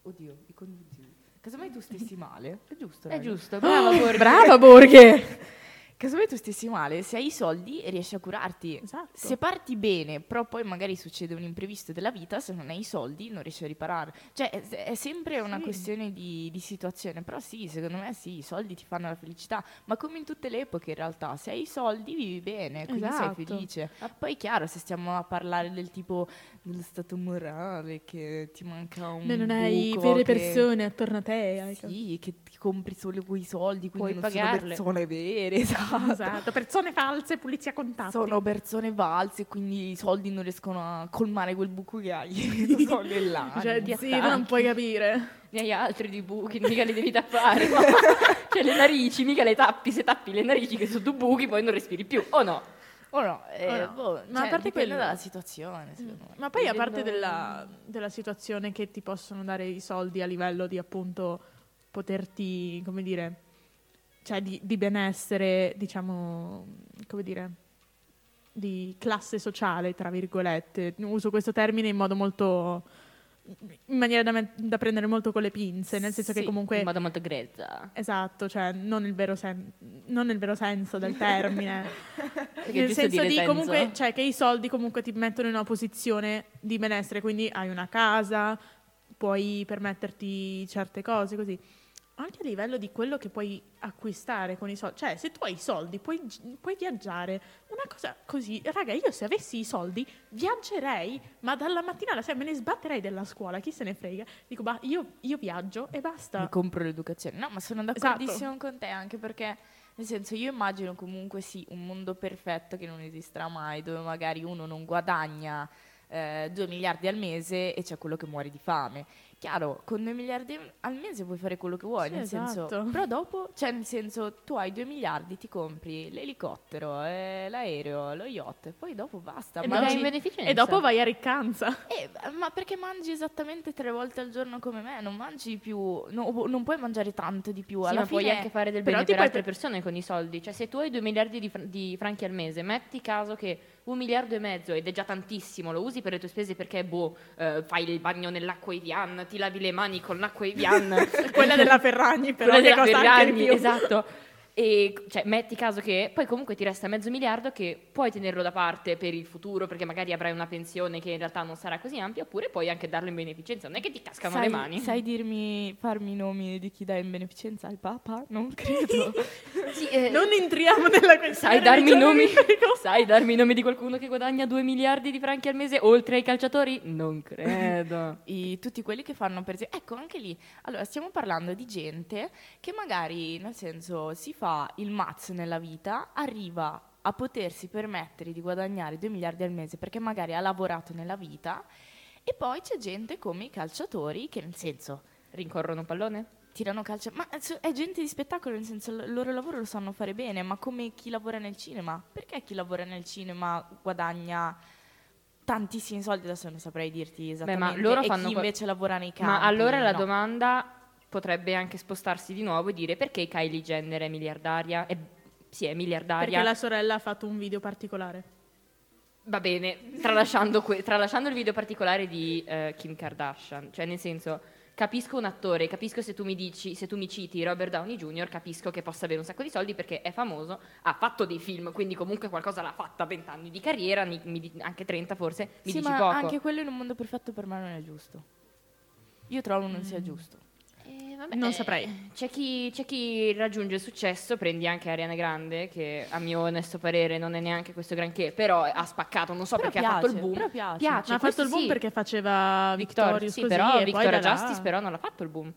Oddio, i congiuntivi. Casomai tu stessi male, è giusto, È giusto, brava Borghi. Brava Borghe! Casomai tu stessi male, se hai i soldi riesci a curarti. Esatto. Se parti bene, però poi magari succede un imprevisto della vita, se non hai i soldi non riesci a riparare. Cioè è, è sempre una Sì. questione di, di situazione, però sì, secondo me sì, i soldi ti fanno la felicità, ma come in tutte le epoche in realtà, se hai i soldi vivi bene, quindi Esatto. sei felice. Poi è chiaro, se stiamo a parlare del tipo dello stato morale, che ti manca un Beh, non hai vere che- persone attorno a te. Sì, che ti compri solo quei soldi, quindi Puoi non sono pagarle. persone vere, esatto. Esatto, persone false, pulizia contatti. Sono persone valse, quindi i soldi non riescono a colmare quel buco che hai. non so, nell'anima. Cioè, ti sì, attacchi. non puoi capire. Ne hai altri di buchi, mica li devi tappare. no? cioè le narici, mica le tappi, se tappi le narici che sono due buchi poi non respiri più, o no? O no, eh, Oh no. boh, Ma cioè, a parte dipende quello- dalla situazione, secondo me. Ma poi a parte della, della situazione che ti possono dare i soldi a livello di appunto poterti, come dire, cioè di, di benessere, diciamo, come dire, di classe sociale, tra virgolette. Uso questo termine in modo molto... in maniera da, me- da prendere molto con le pinze, nel senso che Sì, comunque... in modo molto grezza. Esatto, cioè non nel vero, sen- non nel vero senso del termine. Nel senso di senso. comunque, cioè che i soldi comunque ti mettono in una posizione di benessere, quindi hai una casa, puoi permetterti certe cose così. Anche a livello di quello che puoi acquistare con i soldi, cioè se tu hai i soldi puoi, puoi viaggiare. Una cosa così, raga, io se avessi i soldi viaggerei, ma dalla mattina alla sera me ne sbatterei della scuola, chi se ne frega. Dico, bah, io, io viaggio e basta. Mi compro l'educazione. No, ma sono Esatto. d'accordissimo con te, anche perché, nel senso, io immagino comunque sì, un mondo perfetto che non esisterà mai, dove magari uno non guadagna eh, 2 miliardi al mese e c'è quello che muore di fame. Chiaro, con 2 miliardi al mese puoi fare quello che vuoi, Sì, nel senso, esatto. però dopo, cioè nel senso, tu hai 2 miliardi, ti compri l'elicottero, eh, l'aereo, lo yacht, e poi dopo basta. E mangi-. E dopo vai a riccanza. eh, ma perché mangi esattamente tre volte al giorno come me? Non mangi più, no- non puoi mangiare tanto di più. Sì, Alla ma puoi fine anche fare del bene per puoi altre per- persone con i soldi. Cioè, se tu hai 2 miliardi di, fr- di franchi al mese, metti caso che un miliardo e mezzo, ed è già tantissimo, lo usi per le tue spese perché, boh, eh, fai il bagno nell'acqua Evian, ti lavi le mani con l'acqua Evian. Quella della Ferragni, però, Quella della Ferragni, esatto. E cioè, metti caso che poi comunque ti resta mezzo miliardo che puoi tenerlo da parte per il futuro perché magari avrai una pensione che in realtà non sarà così ampia oppure puoi anche darlo in beneficenza. Non è che ti cascano sai, le mani. sai dirmi, farmi i nomi di chi dà in beneficenza al Papa? Non credo. Sì, eh, Non entriamo nella questione. sai, darmi i nomi, sai darmi i nomi di qualcuno che guadagna 2 miliardi di franchi al mese oltre ai calciatori? Non credo. I- tutti quelli che fanno per esempio ecco anche lì allora stiamo parlando di gente che magari nel senso si fa il mazzo nella vita arriva a potersi permettere di guadagnare 2 miliardi al mese perché magari ha lavorato nella vita e poi c'è gente come i calciatori che nel senso Rincorrono pallone? tirano calcio ma è gente di spettacolo nel senso il loro lavoro lo sanno fare bene ma come chi lavora nel cinema perché chi lavora nel cinema guadagna tantissimi soldi adesso non saprei dirti Beh, esattamente ma loro e fanno chi invece lavora nei campi Ma allora la no. domanda potrebbe anche spostarsi di nuovo e dire perché Kylie Jenner è miliardaria? E, sì, è miliardaria. Perché la sorella ha fatto un video particolare. Va bene, tralasciando, que- tralasciando il video particolare di eh, Kim Kardashian, cioè nel senso, capisco un attore, capisco se tu mi dici, se tu mi citi Robert Downey Jr., capisco che possa avere un sacco di soldi perché è famoso, ha fatto dei film, quindi comunque qualcosa l'ha fatta, 20 anni di carriera, mi- mi anche 30 forse, mi sì, dici ma poco. anche quello in un mondo perfetto per me non è giusto. Io trovo non Mm. sia giusto. Non saprei. C'è chi, c'è chi raggiunge il successo, prendi anche Ariana Grande, che a mio onesto parere non è neanche questo granché, però ha spaccato, non so Però perché ha fatto il piace, boom. però piace. Ma ha fatto il boom sì. perché faceva Victor, Victorious sì, così però Victoria da là- Justice però non l'ha fatto il boom.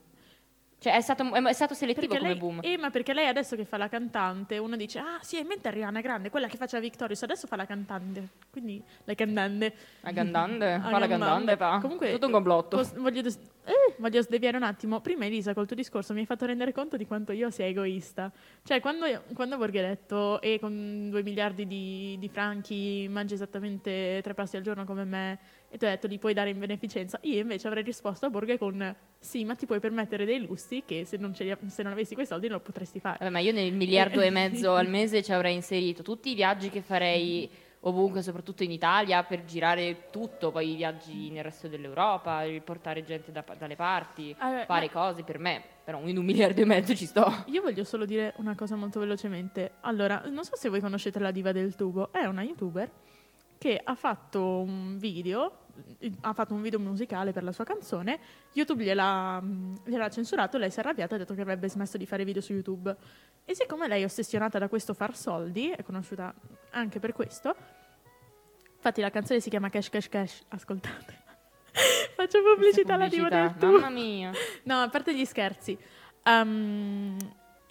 Cioè è stato, è stato selettivo Perché come lei, boom. eh, ma perché lei adesso che fa la cantante, uno dice, ah sì, in mente Ariana Grande, quella che faceva Victorious, adesso fa la cantante. Quindi la cantante. La cantante? Fa la cantante, fa. Comunque, Tutto un complotto. pos- voglio, des- eh, voglio sdeviare un attimo. Prima Elisa, col tuo discorso, mi hai fatto rendere conto di quanto io sia egoista. Cioè, quando, quando Borgheretto e con due miliardi di, di franchi mangi esattamente tre pasti al giorno come me e ti ho detto li puoi dare in beneficenza, io invece avrei risposto a Borghe con sì, ma ti puoi permettere dei lusti che se non, li- se non avessi quei soldi non lo potresti fare. Vabbè, ma io nel miliardo e mezzo al mese ci avrei inserito tutti i viaggi che farei ovunque, soprattutto in Italia, per girare tutto, poi i viaggi nel resto dell'Europa, portare gente da- dalle parti, Allora, fare ma- cose per me. Però in un miliardo e mezzo ci sto. Io voglio solo dire una cosa molto velocemente. Allora, non so se voi conoscete la diva del tubo, è una youtuber che ha fatto un video, ha fatto un video musicale per la sua canzone, YouTube gliel'ha, mm, gliel'ha censurato, lei si è arrabbiata e ha detto che avrebbe smesso di fare video su YouTube. E siccome lei è ossessionata da questo far soldi, è conosciuta anche per questo, infatti la canzone si chiama Cash Cash Cash, ascoltate. Faccio pubblicità alla diva pubblicità, del tubo. mamma mia. No, a parte gli scherzi. Ehm,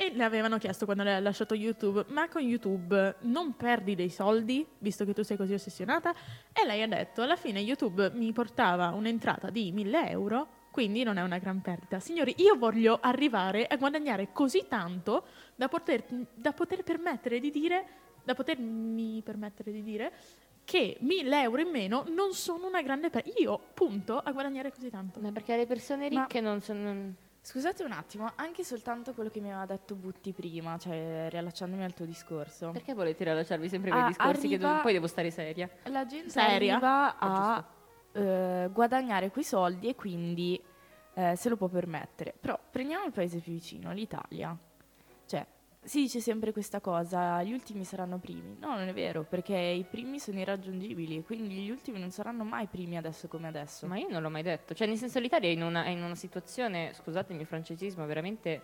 e le avevano chiesto quando lei ha lasciato YouTube, ma con YouTube non perdi dei soldi, visto che tu sei così ossessionata? E lei ha detto, alla fine YouTube mi portava un'entrata di 1000 euro, quindi non è una gran perdita. Signori, io voglio arrivare a guadagnare così tanto da poter, da poter permettere di dire, da potermi permettere di dire che 1000 euro in meno non sono una grande perdita. Io punto a guadagnare così tanto. Ma perché le persone Ma- ricche non sono... Scusate un attimo, anche soltanto quello che mi aveva detto Butti prima, cioè riallacciandomi al tuo discorso. Perché volete rilasciarvi sempre quei Ah, discorsi che do- poi devo stare seria? La gente Seria? arriva Ah, a eh, guadagnare quei soldi e quindi eh, se lo può permettere. Però prendiamo il paese più vicino, l'Italia. Si dice sempre questa cosa, gli ultimi saranno primi. No, non è vero, perché i primi sono irraggiungibili, quindi gli ultimi non saranno mai primi adesso come adesso. Ma io non l'ho mai detto. Cioè, nel senso, l'Italia è in una, è in una situazione, scusatemi il francesismo, veramente...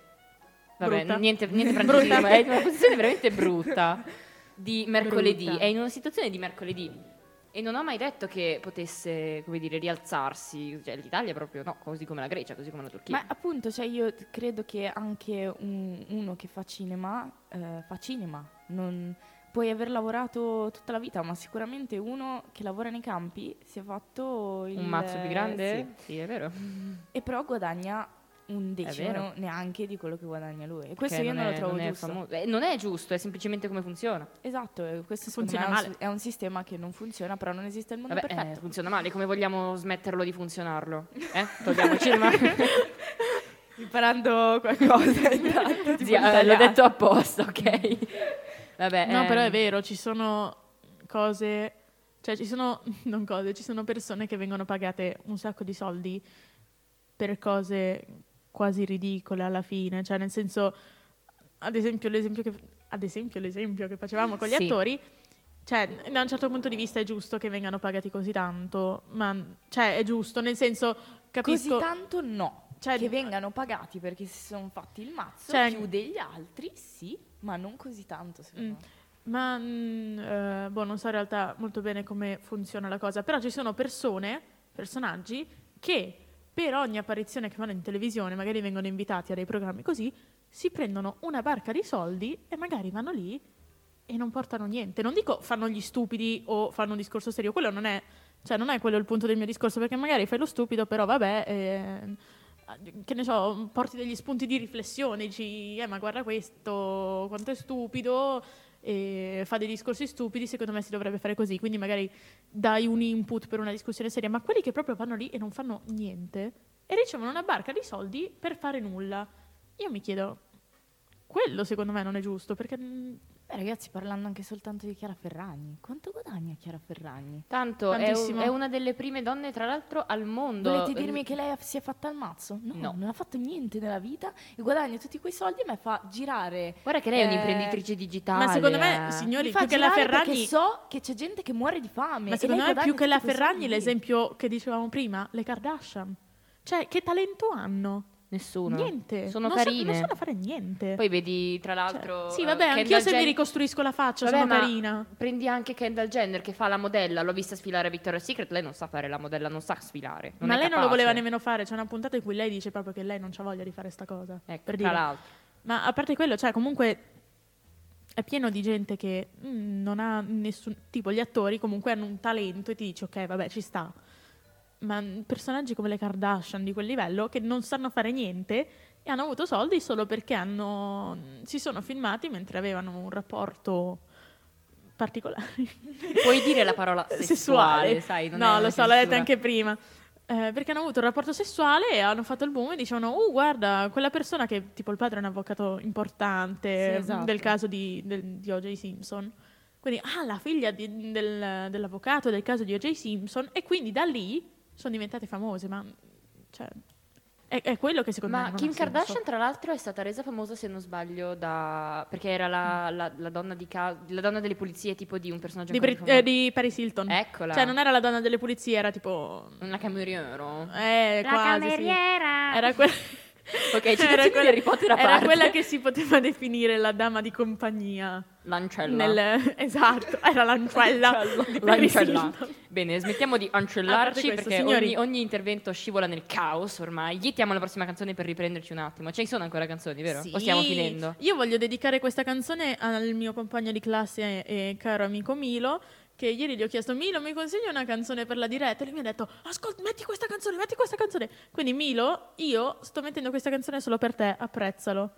Vabbè, Brutta. niente, niente francesismo, è in una posizione veramente brutta di mercoledì. Brutta. È in una situazione di mercoledì. E non ho mai detto che potesse, come dire, rialzarsi. Cioè, l'Italia proprio no, così come la Grecia, così come la Turchia. Ma appunto, cioè io credo che anche un- uno che fa cinema, eh, fa cinema. Non, puoi aver lavorato tutta la vita, ma sicuramente uno che lavora nei campi si è fatto il... Un mazzo più grande? sì. Sì, è vero. E però guadagna un decimo neanche di quello che guadagna lui. E questo io non, è- lo trovo è giusto. famo- eh, non è giusto, è semplicemente come funziona. Esatto, e questo Funziona me è un, male. è un sistema che non funziona, però non esiste il mondo Vabbè, perfetto. eh, funziona male, come vogliamo smetterlo di funzionarlo? Eh? Togliamo il cinema? Imparando qualcosa intanto. eh, l'ho detto apposta, ok? Vabbè, No, però è ehm, vero, ci sono cose, cioè ci sono, non cose, ci sono persone che vengono pagate un sacco di soldi per cose quasi ridicole alla fine, cioè nel senso, ad esempio l'esempio che, ad esempio, l'esempio che facevamo con gli Sì. attori, cioè da un certo punto di vista è giusto che vengano pagati così tanto, ma cioè è giusto, nel senso, capisco... Così tanto no. Cioè, che vengano pagati perché si sono fatti il mazzo Cioè- più degli altri, sì, ma non così tanto secondo Mm. me. Ma mm, eh, boh, non so in realtà molto bene come funziona la cosa, però ci sono persone, personaggi, che per ogni apparizione che fanno in televisione, magari vengono invitati a dei programmi così, si prendono una barca di soldi e magari vanno lì e non portano niente. Non dico fanno gli stupidi o fanno un discorso serio, quello non è, cioè non è quello il punto del mio discorso, perché magari fai lo stupido, però vabbè, eh, che ne so, porti degli spunti di riflessione, dici, eh ma guarda questo, quanto è stupido, e fa dei discorsi stupidi, secondo me si dovrebbe fare così, quindi magari dai un input per una discussione seria, ma quelli che proprio vanno lì e non fanno niente e ricevono una barca di soldi per fare nulla, io mi chiedo, quello secondo me non è giusto, perché mm, Beh, ragazzi, parlando anche soltanto di Chiara Ferragni, quanto guadagna Chiara Ferragni? Tanto, è, un- Tantissimo. è una delle prime donne, tra l'altro, al mondo. Volete dirmi che lei si è fatta il mazzo? No, No. non ha fatto niente nella vita e guadagna tutti quei soldi e mi fa girare. Guarda che lei è eh, un'imprenditrice digitale. Ma secondo me, eh. signori, più che la girare perché Ferragni... so che c'è gente che muore di fame. Ma secondo me più che la Ferragni, l'esempio che dicevamo prima, le Kardashian. Cioè, che talento hanno? Nessuno. Niente. Sono non carine. non sanno fare niente. Poi vedi, tra Cioè, l'altro. sì, eh, vabbè, anch'io Kendall se mi ricostruisco la faccia Vabbè, sono carina. Prendi anche Kendall Jenner che fa la modella. L'ho vista sfilare a Victoria's Secret. Lei non sa fare la modella, non sa sfilare. non Ma è lei non lo capace. voleva nemmeno fare. C'è una puntata in cui lei dice proprio che lei non c'ha voglia di fare sta cosa. Ecco, per tra dire. l'altro. Ma a parte quello, cioè, comunque è pieno di gente che mm, non ha nessun. Tipo, gli attori comunque hanno un talento e ti dici, ok, vabbè, ci sta. Ma personaggi come le Kardashian di quel livello che non sanno fare niente e hanno avuto soldi solo perché hanno, si sono filmati mentre avevano un rapporto particolare. Puoi dire la parola sessuale, sai? non è no, lo so, l'ho detta anche prima. Eh, perché hanno avuto un rapporto sessuale e hanno fatto il boom e dicevano, uh, guarda, quella persona che tipo il padre è un avvocato importante Sì, esatto. del caso di, del- di O.J. Simpson. Quindi, ah, la figlia di- del- dell'avvocato del caso di O.J. Simpson. E quindi da lì sono diventate famose, ma cioè, è, è quello che secondo me Ma Kim. Kardashian, tra l'altro, è stata resa famosa, se non sbaglio, da... perché era la, la- la donna, di ca- la donna delle pulizie, tipo di un personaggio Di, famoso. eh, di Paris Hilton. Eccola. Cioè, non era la donna delle pulizie, era tipo... Una cameriera. Eh, La quasi, sì. cameriera. Era quella... Ok, Era quella- Harry Potter a Era quella che si poteva definire la dama di compagnia. L'ancella. Nel- esatto, era l'ancella. L'ancella. Bene, smettiamo di ancellarci questo, perché ogni, ogni intervento scivola nel caos ormai. Ghiettiamo la prossima canzone per riprenderci un attimo. Ci sono ancora canzoni, vero? O stiamo Sì. finendo? Io voglio dedicare questa canzone al mio compagno di classe e caro amico Milo, che ieri gli ho chiesto Milo mi consigli una canzone per la diretta e lui mi ha detto ascolta metti questa canzone, metti questa canzone. Quindi Milo, io sto mettendo questa canzone solo per te, apprezzalo.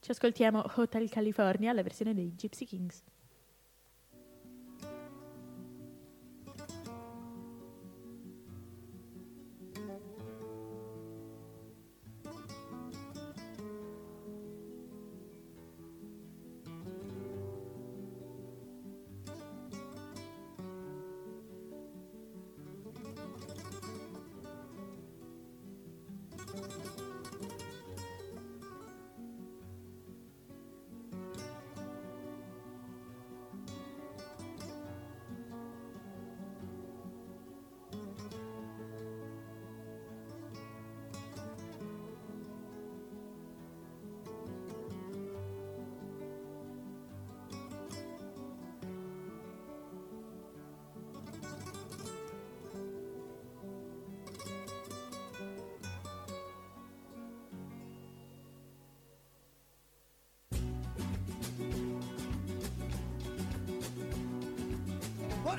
Ci ascoltiamo Hotel California, la versione dei Gypsy Kings.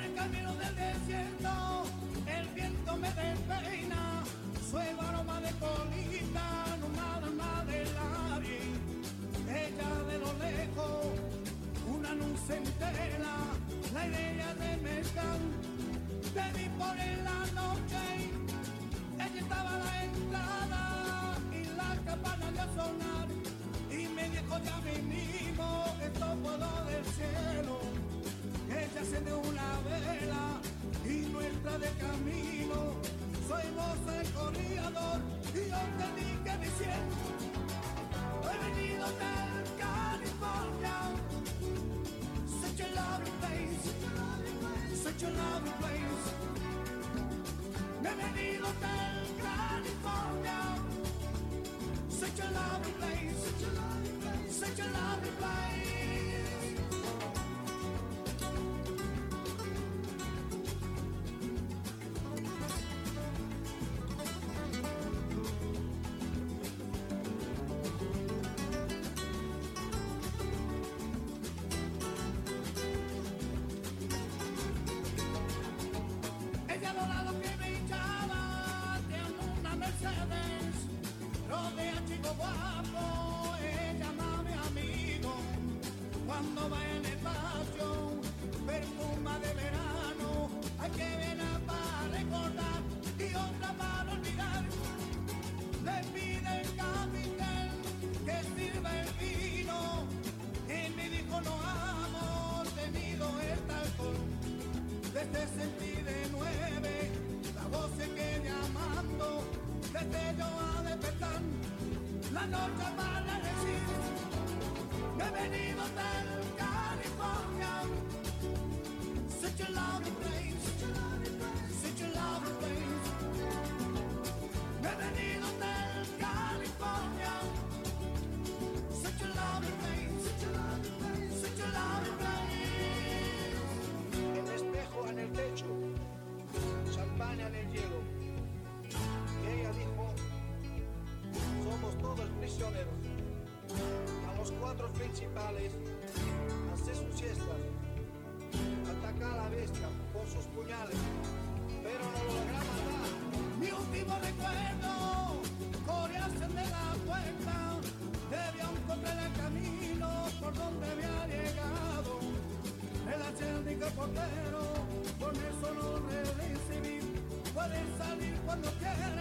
El camino del desierto, el viento me despeina, la noche mala decir, no venimos principales, hace su siesta. Ataca a la bestia con sus puñales, pero no lo logra matar. Mi último recuerdo, corearse de la puerta, debía encontrar el camino por donde había llegado. El acérdico portero, con eso no recibí. Puede salir cuando quiere,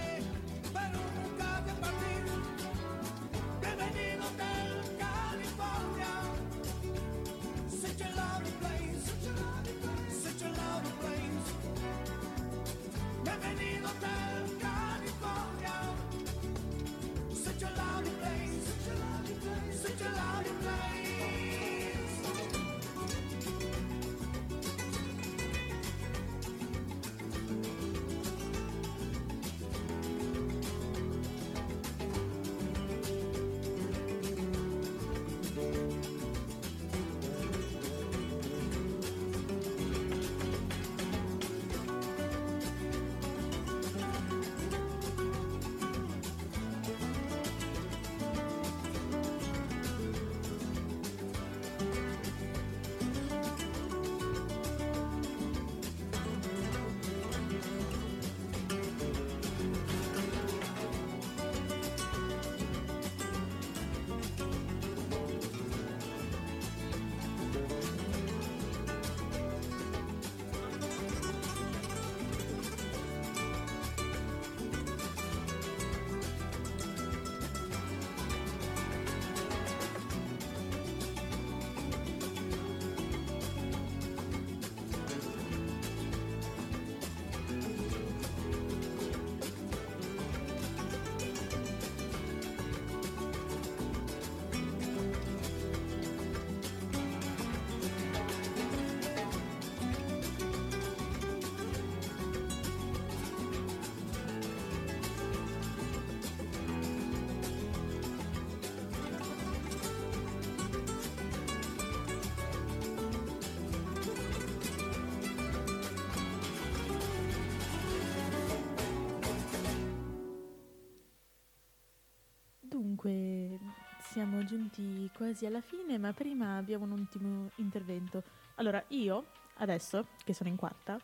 siamo giunti quasi alla fine, ma prima abbiamo un ultimo intervento. Allora, io adesso, che sono in quarta,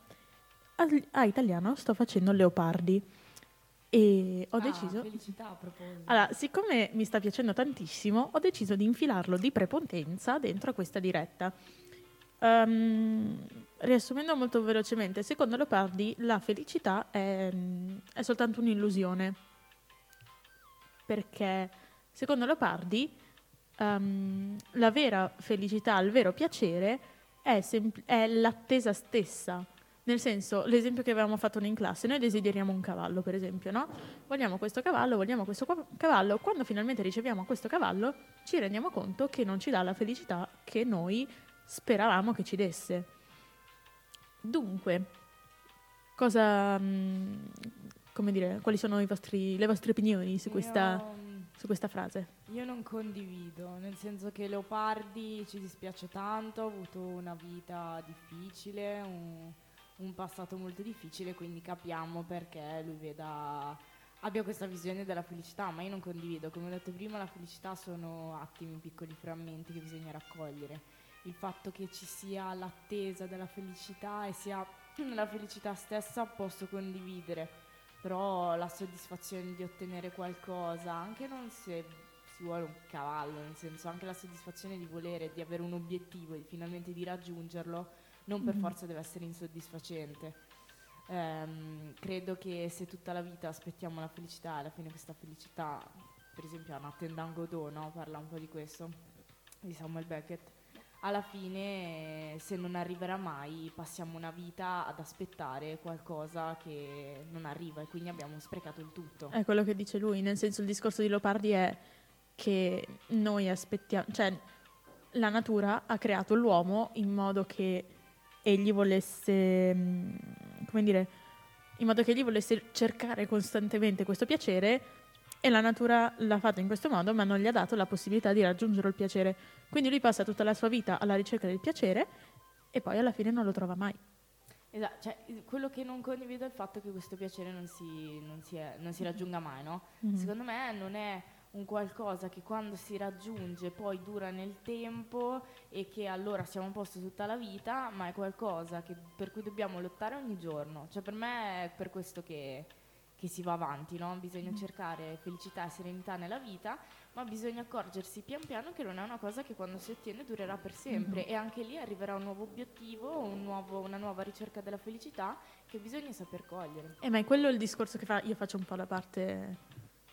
a, italiano sto facendo leopardi e ho Ah, deciso... felicità a proposito. Allora, siccome mi sta piacendo tantissimo, ho deciso di infilarlo di prepotenza dentro a questa diretta. Ehm, riassumendo molto velocemente, secondo Leopardi la felicità è, è soltanto un'illusione. Perché secondo Leopardi ehm, la vera felicità, il vero piacere è, sempl- è l'attesa stessa. Nel senso, l'esempio che avevamo fatto noi in classe, noi desideriamo un cavallo, per esempio, no? Vogliamo questo cavallo, vogliamo questo cavallo. Quando finalmente riceviamo questo cavallo, ci rendiamo conto che non ci dà la felicità che noi speravamo che ci desse. Dunque, cosa, mm, come dire, quali sono vostri- le vostre opinioni su questa, Io- su questa frase? Io non condivido, nel senso che Leopardi ci dispiace tanto, ha avuto una vita difficile, un, un passato molto difficile, quindi capiamo perché lui veda, abbia questa visione della felicità, ma io non condivido. Come ho detto prima, la felicità sono attimi, piccoli frammenti che bisogna raccogliere. Il fatto che ci sia l'attesa della felicità e sia la felicità stessa posso condividere, però la soddisfazione di ottenere qualcosa, anche non se si vuole un cavallo, nel senso anche la soddisfazione di volere, di avere un obiettivo e finalmente di raggiungerlo, non per Mhm. forza deve essere insoddisfacente. Ehm, credo che se tutta la vita aspettiamo la felicità, alla fine questa felicità, per esempio Anna Tendango Do, no? parla un po' di questo, di Samuel Beckett, alla fine se non arriverà mai passiamo una vita ad aspettare qualcosa che non arriva e quindi abbiamo sprecato il tutto. È quello che dice lui, nel senso il discorso di Leopardi è che noi aspettiamo, cioè la natura ha creato l'uomo in modo che egli volesse, mm, come dire, in modo che egli volesse cercare costantemente questo piacere e la natura l'ha fatto in questo modo, ma non gli ha dato la possibilità di raggiungere il piacere. Quindi lui passa tutta la sua vita alla ricerca del piacere e poi alla fine non lo trova mai. Esatto, cioè, quello che non condivido è il fatto che questo piacere non si, non si è- non si raggiunga mai, no? Mhm. Secondo me non è un qualcosa che quando si raggiunge poi dura nel tempo e che allora siamo a posto tutta la vita, ma è qualcosa che- per cui dobbiamo lottare ogni giorno. Cioè per me è per questo che, che si va avanti, no? Bisogna cercare felicità e serenità nella vita, ma bisogna accorgersi pian piano che non è una cosa che quando si ottiene durerà per sempre Mhm. e anche lì arriverà un nuovo obiettivo, un nuovo- una nuova ricerca della felicità che bisogna saper cogliere. Eh, ma è quello il discorso che fa, io faccio un po' la parte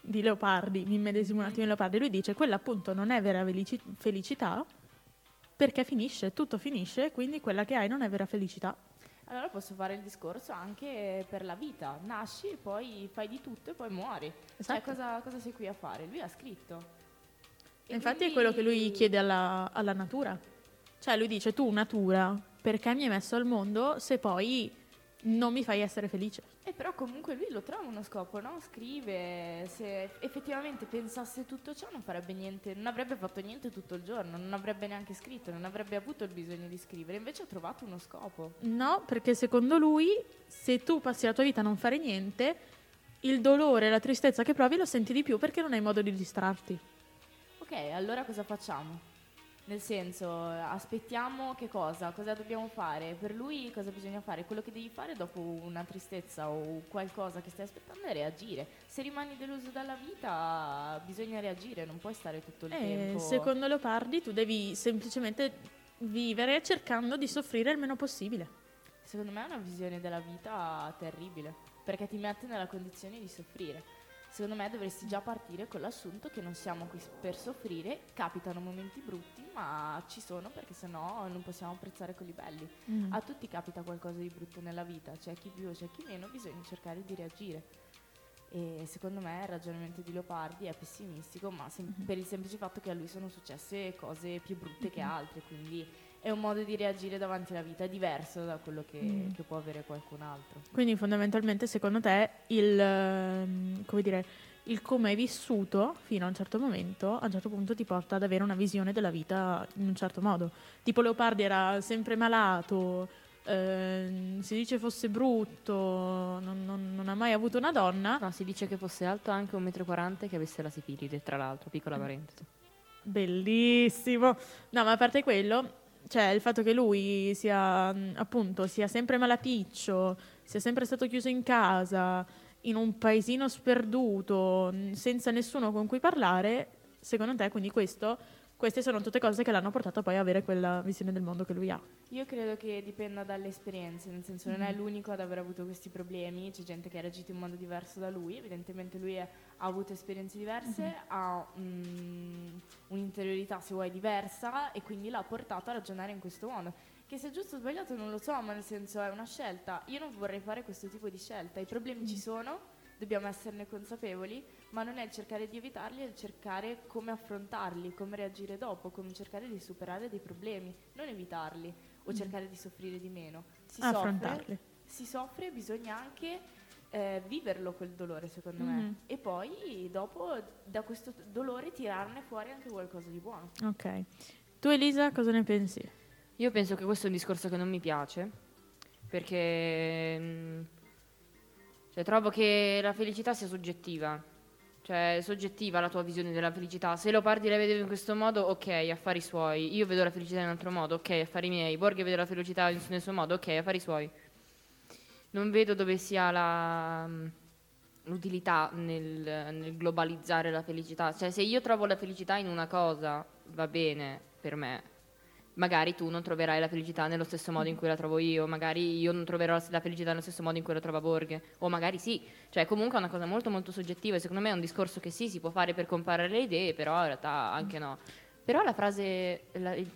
di Leopardi, mi immedesimo un attimo in Leopardi, lui dice quella appunto non è vera felici- felicità perché finisce, tutto finisce, quindi quella che hai non è vera felicità. Allora posso fare il discorso anche per la vita. Nasci e poi fai di tutto e poi muori. Cioè, Esatto. cosa, cosa sei qui a fare? Lui ha scritto. E infatti è quello che lui chiede alla, alla natura. Cioè lui dice tu natura, perché mi hai messo al mondo se poi non mi fai essere felice? E però comunque lui lo trova uno scopo, no? Scrive, se effettivamente pensasse tutto ciò non farebbe niente, non avrebbe fatto niente tutto il giorno, non avrebbe neanche scritto, non avrebbe avuto il bisogno di scrivere, invece ha trovato uno scopo. No, perché secondo lui se tu passi la tua vita a non fare niente, il dolore e la tristezza che provi lo senti di più perché non hai modo di distrarti. Ok, allora cosa facciamo? Nel senso, aspettiamo che cosa? Cosa dobbiamo fare? Per lui cosa bisogna fare? Quello che devi fare dopo una tristezza o qualcosa che stai aspettando è reagire. Se rimani deluso dalla vita, bisogna reagire, non puoi stare tutto il Eh, tempo. secondo Leopardi tu devi semplicemente vivere cercando di soffrire il meno possibile. Secondo me è una visione della vita terribile, perché ti mette nella condizione di soffrire. Secondo me dovresti già partire con l'assunto che non siamo qui per soffrire, capitano momenti brutti, ma ci sono perché sennò non possiamo apprezzare quelli belli. Mm. A tutti capita qualcosa di brutto nella vita, c'è chi più, c'è chi meno, bisogna cercare di reagire. E secondo me il ragionamento di Leopardi è pessimistico, ma sem- per il semplice fatto che a lui sono successe cose più brutte che Mhm. altre, quindi è un modo di reagire davanti alla vita diverso da quello che, Mm. che può avere qualcun altro. Quindi fondamentalmente secondo te il, ehm, come dire, il come hai vissuto fino a un certo momento, a un certo punto ti porta ad avere una visione della vita in un certo modo. Tipo Leopardi era sempre malato, ehm, si dice fosse brutto, non, non- non ha mai avuto una donna. No, si dice che fosse alto anche 1,40 m e che avesse la sifilide, tra l'altro, piccola parentesi. Bellissimo. No, ma a parte quello, cioè il fatto che lui sia mh, appunto sia sempre malaticcio, sia sempre stato chiuso in casa, in un paesino sperduto, mh, senza nessuno con cui parlare, secondo te quindi questo, queste sono tutte cose che l'hanno portato poi a avere quella visione del mondo che lui ha. Io credo che dipenda dalle esperienze, nel senso non è Mhm. l'unico ad aver avuto questi problemi, c'è gente che ha reagito in modo diverso da lui, evidentemente lui è- ha avuto esperienze diverse, Mhm. ha mm, un'interiorità se vuoi diversa e quindi l'ha portato a ragionare in questo modo. Che sia giusto o sbagliato non lo so, ma nel senso è una scelta. Io non vorrei fare questo tipo di scelta, i problemi ci sono, dobbiamo esserne consapevoli, ma non è il cercare di evitarli, è il cercare come affrontarli, come reagire dopo, come cercare di superare dei problemi, non evitarli o Mm. cercare di soffrire di meno. Si Affrontarli. soffre, si soffre bisogna anche eh, viverlo quel dolore, secondo Mhm. me. E poi dopo da questo dolore tirarne fuori anche qualcosa di buono. Ok. Tu Elisa cosa ne pensi? Io penso che questo è un discorso che non mi piace, perché mm, cioè, trovo che la felicità sia soggettiva. Cioè, è soggettiva la tua visione della felicità. Se Leopardi la vedeva in questo modo, ok, affari suoi. Io vedo la felicità in un altro modo, ok, affari miei. Borghe vede la felicità in- nel suo modo, ok, affari suoi. Non vedo dove sia la, mm, l'utilità nel, nel globalizzare la felicità. Cioè, se io trovo la felicità in una cosa, va bene per me. Magari tu non troverai la felicità nello stesso modo in cui la trovo io, magari io non troverò la felicità nello stesso modo in cui la trova Borghe, o magari sì. Cioè, comunque è una cosa molto molto soggettiva e secondo me è un discorso che sì, si può fare per comparare le idee, però in realtà anche no. Però la frase, la- il,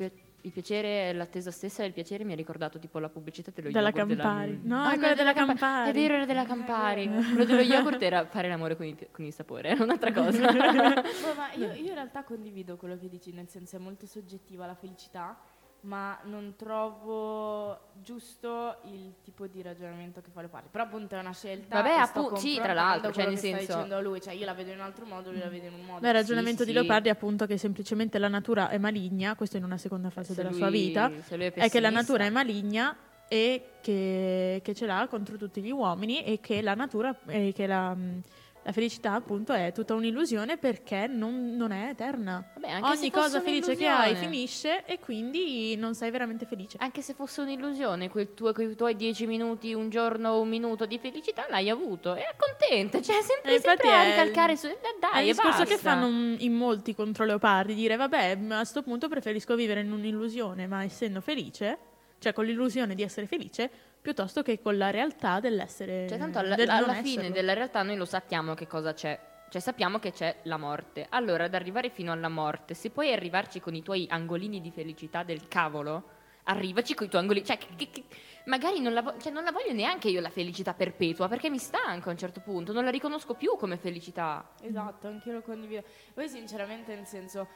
il piacere, l'attesa stessa del piacere mi ha ricordato tipo la pubblicità dello Della yogurt Campari. No, Ah, quella della Campa- Campari. È vero, era della Campari. Quello dello yogurt era fare l'amore con il, con il sapore, era un'altra cosa. Boh, ma io, io in realtà condivido quello che dici, nel senso è molto soggettiva la felicità, ma non trovo giusto il tipo di ragionamento che fa le parti. Però appunto è una scelta. Vabbè, e sto appu- sì, tra l'altro, cioè, nel che sta senso- dicendo lui, cioè io la vedo in un altro modo, lui la vede in un modo. Beh, il ragionamento sì, di sì. Leopardi è appunto che semplicemente la natura è maligna, questo in una seconda fase Se della lui- sua vita, se lui è è che la natura è maligna e che, che ce l'ha contro tutti gli uomini e che la natura e che la, mh, la felicità appunto è tutta un'illusione perché non, non è eterna. Vabbè, Ogni cosa felice che hai finisce e quindi non sei veramente felice. Anche se fosse un'illusione, quel tuo, quei tuoi dieci minuti, un giorno, un minuto di felicità l'hai avuto e è contenta. Cioè, sempre, E infatti sempre a ricalcare su. eh, Dai, è il discorso che fanno in molti contro Leopardi, dire vabbè, a sto punto preferisco vivere in un'illusione, ma essendo felice, cioè con l'illusione di essere felice, piuttosto che con la realtà dell'essere Cioè, tanto alla, del alla fine esserlo. della realtà noi lo sappiamo che cosa c'è. Cioè, sappiamo che c'è la morte. Allora, ad arrivare fino alla morte, se puoi arrivarci con i tuoi angolini di felicità del cavolo, arrivaci con i tuoi angolini. Cioè, che- che- che- magari non la, vo- cioè, non la voglio neanche io la felicità perpetua, perché mi stanca a un certo punto. Non la riconosco più come felicità. Esatto, anche io lo condivido. Poi sinceramente nel senso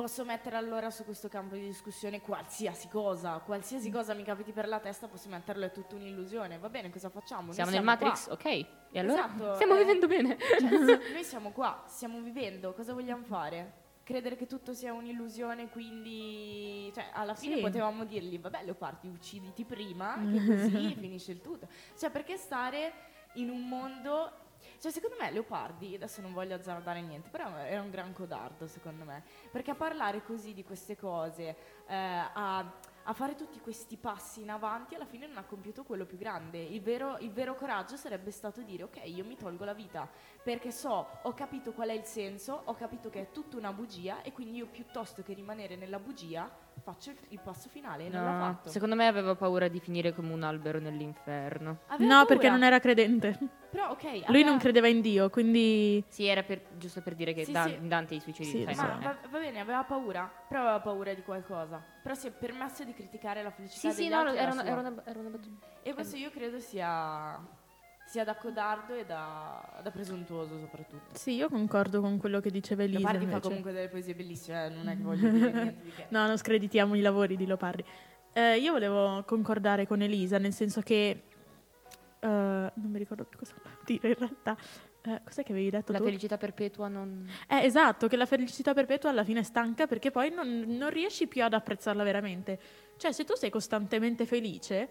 posso mettere allora su questo campo di discussione qualsiasi cosa, qualsiasi cosa mi capiti per la testa posso metterlo, è tutta un'illusione. Va bene, cosa facciamo? Noi Siamo nel qua. Matrix? Ok. E allora Esatto, stiamo eh, vivendo bene. cioè, noi siamo qua, stiamo vivendo, cosa vogliamo fare? Credere che tutto sia un'illusione, quindi cioè, alla fine Sì. potevamo dirgli, vabbè Leopardi, ucciditi prima, che così finisce il tutto. Cioè, perché stare in un mondo... Cioè, secondo me Leopardi, adesso non voglio azzardare niente, però era un gran codardo, secondo me. Perché a parlare così di queste cose, eh, a, a fare tutti questi passi in avanti, alla fine non ha compiuto quello più grande. Il vero, il vero coraggio sarebbe stato dire, ok, io mi tolgo la vita, perché so, ho capito qual è il senso, ho capito che è tutta una bugia, e quindi io piuttosto che rimanere nella bugia, faccio il, il passo finale, e non l'ha No, fatto. secondo me aveva paura di finire come un albero nell'inferno. Aveva No, perché paura. non era credente. Però, ok, Lui aveva- non credeva in Dio, quindi Sì, era per- giusto per dire che Sì, Dan- sì. Dante i suicidi Sì, so. Ma va, va bene, aveva paura, però aveva paura di qualcosa. Però si è permesso di criticare la felicità Sì, sì, degli no, altri e era la una, sua. era una- era una battuta. E questo io credo sia, sia da codardo e da, da presuntuoso soprattutto. sì, io concordo con quello che diceva Elisa. Leopardi fa invece. comunque delle poesie bellissime, eh, non è che voglio dire niente di che. No, non screditiamo i lavori di Leopardi. Eh, io volevo concordare con Elisa, nel senso che... eh, non mi ricordo più cosa dire in realtà. Eh, cos'è che avevi detto La tu? felicità perpetua non... Eh, esatto, che la felicità perpetua alla fine stanca perché poi non, non riesci più ad apprezzarla veramente. Cioè, se tu sei costantemente felice,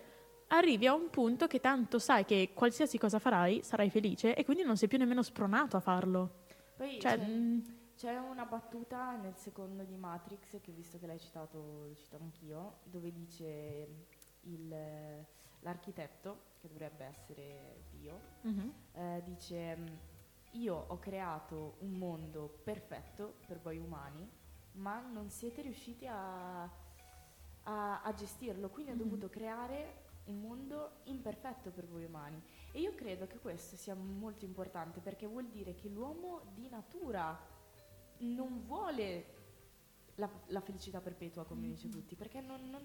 arrivi a un punto che tanto sai che qualsiasi cosa farai sarai felice e quindi non sei più nemmeno spronato a farlo. Poi Cioè, c'è, mm, c'è una battuta nel secondo di Matrix, che visto che l'hai citato, lo cito anch'io, dove dice il, l'architetto, che dovrebbe essere Dio, mhm. eh, dice mm, io ho creato un mondo perfetto per voi umani ma non siete riusciti a, a- a gestirlo quindi ho dovuto creare un mondo imperfetto per voi umani. E io credo che questo sia molto importante perché vuol dire che l'uomo di natura non vuole la, la felicità perpetua come dice tutti perché non- non-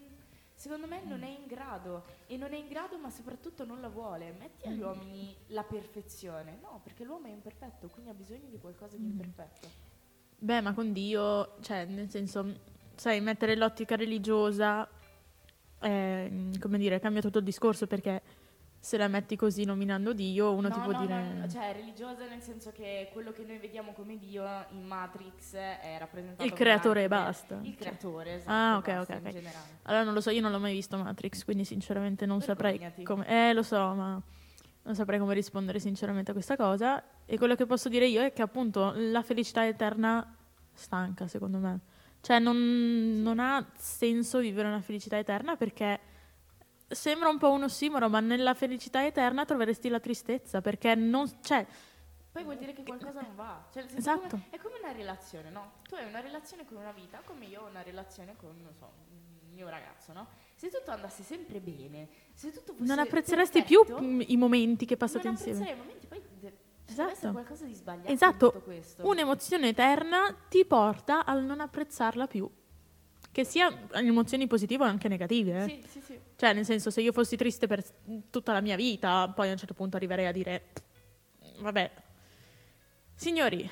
secondo me non è in grado e non è in grado ma soprattutto non la vuole. Metti agli uomini la perfezione. No perché l'uomo è imperfetto quindi ha bisogno di qualcosa di imperfetto. Beh, ma con Dio, cioè, nel senso, sai, mettere l'ottica religiosa, eh, come dire, cambia tutto il discorso perché se la metti così nominando Dio, uno no, ti può no, dire... no, cioè religiosa nel senso che quello che noi vediamo come Dio in Matrix è rappresentato Il creatore e basta. il creatore esatto, Ah, ok, basta, ok, in ok. generale. Allora non lo so, io non l'ho mai visto Matrix, quindi sinceramente non saprei come... Eh, lo so, ma non saprei come rispondere sinceramente a questa cosa. E quello che posso dire io è che appunto la felicità eterna stanca, secondo me. Cioè non, non ha senso vivere una felicità eterna perché sembra un po' un ossimoro, ma nella felicità eterna troveresti la tristezza perché non... Cioè, Poi vuol dire che qualcosa non va. Cioè, Esatto. come- è come una relazione, no? Tu hai una relazione con una vita, come io ho una relazione con, non so, il mio ragazzo, no? Se tutto andasse sempre bene, se tutto fosse non apprezzeresti più perfetto, mm, i momenti che passate non insieme. apprezzerei i momenti, poi Esatto. qualcosa di sbagliato Esatto, un'emozione eterna ti porta al non apprezzarla più. che sia emozioni positive o anche negative. eh. Sì, sì, sì. Cioè, nel senso, se io fossi triste per tutta la mia vita, poi a un certo punto arriverei a dire, vabbè. Signori,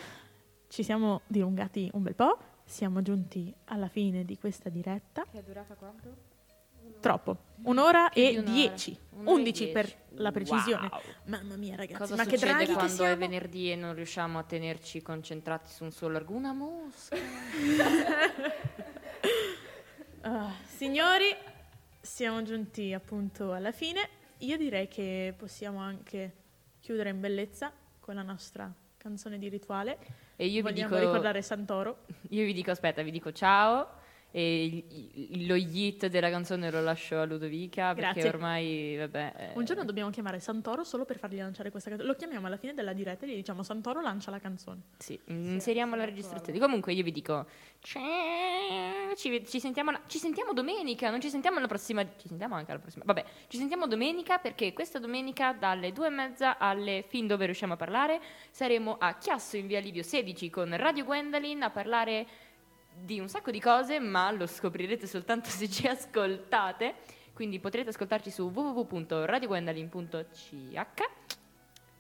ci siamo dilungati un bel po', siamo giunti alla fine di questa diretta. Che è durata quanto? Troppo. Un'ora e un'ora. dieci. Un'ora e Undici dieci. per la precisione. Wow. Mamma mia, ragazzi, Cosa ma che draghi che quando è siamo? venerdì e non riusciamo a tenerci concentrati su un solo argomento? Una mosca. Ah, signori, siamo giunti appunto alla fine. Io direi che possiamo anche chiudere in bellezza con la nostra canzone di rituale. E io vi Vogliamo dico- ricordare Santoro. Io vi dico, aspetta, vi dico ciao. E lo hit della canzone lo lascio a Ludovica perché Grazie. ormai, vabbè. eh, Un giorno dobbiamo chiamare Santoro solo per fargli lanciare questa canzone. Lo chiamiamo alla fine della diretta e gli diciamo Santoro lancia la canzone. Sì, inseriamo la registrazione. Comunque io vi dico, ciao, ci, ci sentiamo, ci sentiamo domenica, non ci sentiamo la prossima, ci sentiamo anche la prossima, vabbè, ci sentiamo domenica perché questa domenica dalle due e mezza alle fin dove riusciamo a parlare saremo a Chiasso in via Livio 16 con Radio Gwendolyn a parlare di un sacco di cose, ma lo scoprirete soltanto se ci ascoltate. Quindi potrete ascoltarci su www.radiogwendolyn.ch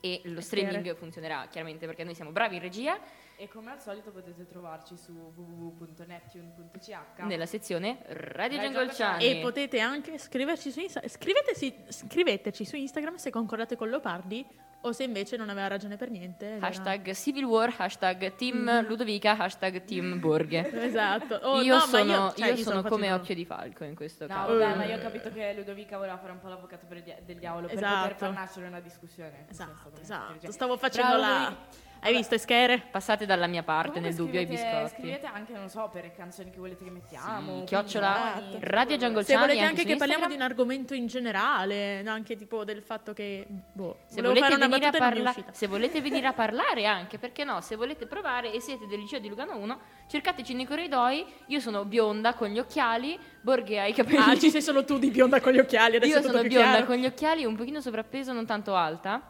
e lo streaming funzionerà chiaramente perché noi siamo bravi in regia E come al solito potete trovarci su www.neptune.ch nella sezione Radio Radio Jungle Jungle Channel. E potete anche scriverci su Instagram. Scriveteci, scriveteci su Instagram se concordate con Leopardi o se invece non aveva ragione per niente. ed era- Hashtag Civil War, hashtag Team Ludovica, hashtag Team Borghe. Esatto. Oh, io, no, ma sono, io- cioè, io io sono stavo come occhio di falco in questo No, caso. vabbè, ma io ho capito che Ludovica voleva fare un po' l'avvocato per il dia- del diavolo per Esatto. poter far nascere una discussione. Esatto, esatto. Stavo facendo Bravo, la... Ludovica. Hai visto, Eschere? Passate dalla mia parte Comunque nel dubbio ai biscotti. Scrivete anche, non so, per canzoni che volete che mettiamo. Sì, chiocciola opinioni, Radio Jungle Se volete anche che parliamo di un argomento in generale, anche tipo del fatto che... Boh, Se volete, fare una venire a parla- se volete venire a parlare anche, perché no? Se volete provare e siete del liceo di Lugano 1, cercateci nei corridoi. Io sono bionda con gli occhiali, Borghe ha i capelli. Ah, ci sei solo tu di bionda con gli occhiali, adesso Io sono bionda chiaro. con gli occhiali, un pochino sovrappeso, non tanto alta.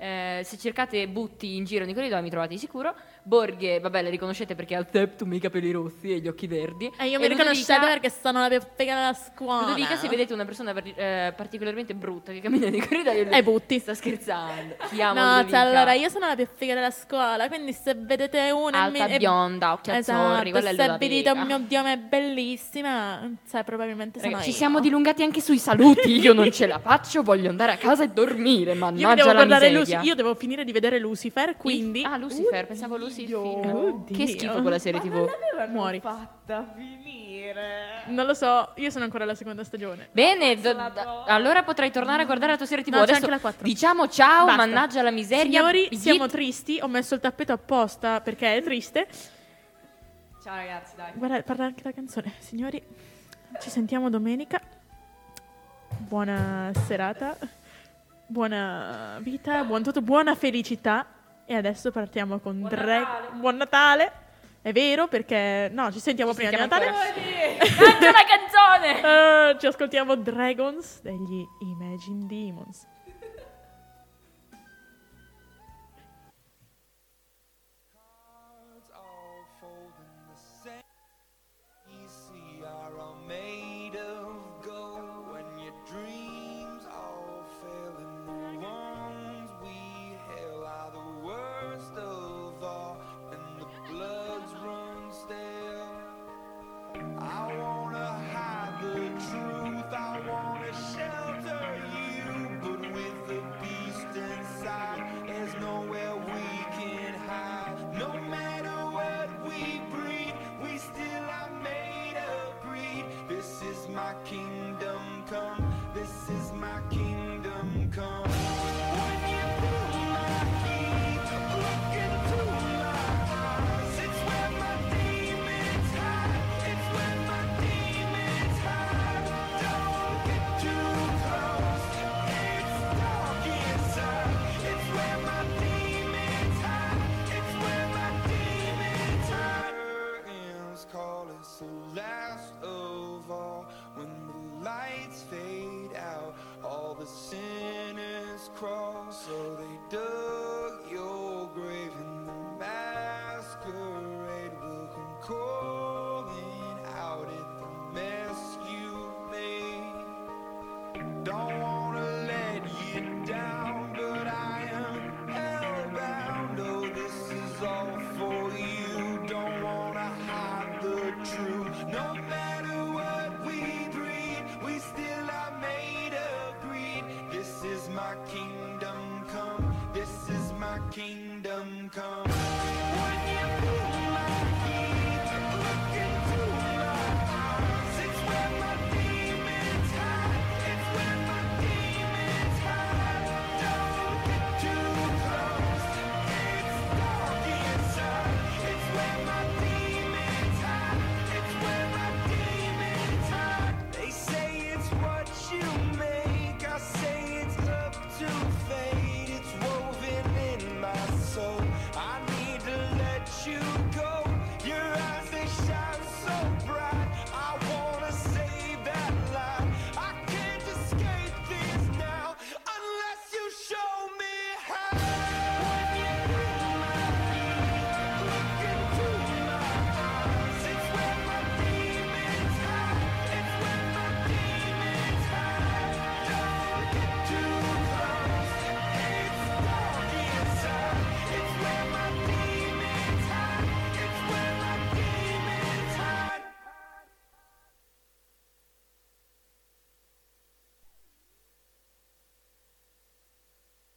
Eh, se cercate butti in giro nei corridoi mi trovate di sicuro. Borghe, vabbè, le riconoscete perché ha il septum, i capelli rossi e gli occhi verdi. E io mi riconoscete perché sono la più figa della scuola. Ludovica, se vedete una persona eh, particolarmente brutta che cammina nei corridoi, E butti. sta scherzando. Amo, No, cioè, allora io sono la più figa della scuola, quindi se vedete una Alta, mi- bionda, occhi azzurri, esatto, quella è se vedete un mio dio ma è bellissima, cioè probabilmente Raga, sono ci io. siamo dilungati anche sui saluti. Io non ce la faccio, voglio andare a casa e dormire. Io mi Mannaggia devo la miseria. Luci- io devo finire di vedere Lucifer, quindi Ah, Lucifer, pensavo Lucifer. Oddio. Che schifo quella serie TV. muori. fatta finire. Non lo so, io sono ancora alla seconda stagione. Bene, do- da- allora potrai tornare a guardare la tua serie TV. No, c'è Adesso anche la 4. diciamo ciao, Basta. mannaggia la miseria. Signori, Git- siamo tristi, ho messo il tappeto apposta perché è triste. Ciao ragazzi, dai. Guarda, parla anche la canzone. Signori, ci sentiamo domenica. Buona serata. Buona vita, buon tutto, buona felicità. E adesso partiamo con Buon Dre- Natale. Buon Natale. È vero perché no, ci sentiamo prima sentiamo di Natale. Canta la canzone! Eh, ci ascoltiamo Dragons degli Imagine Demons.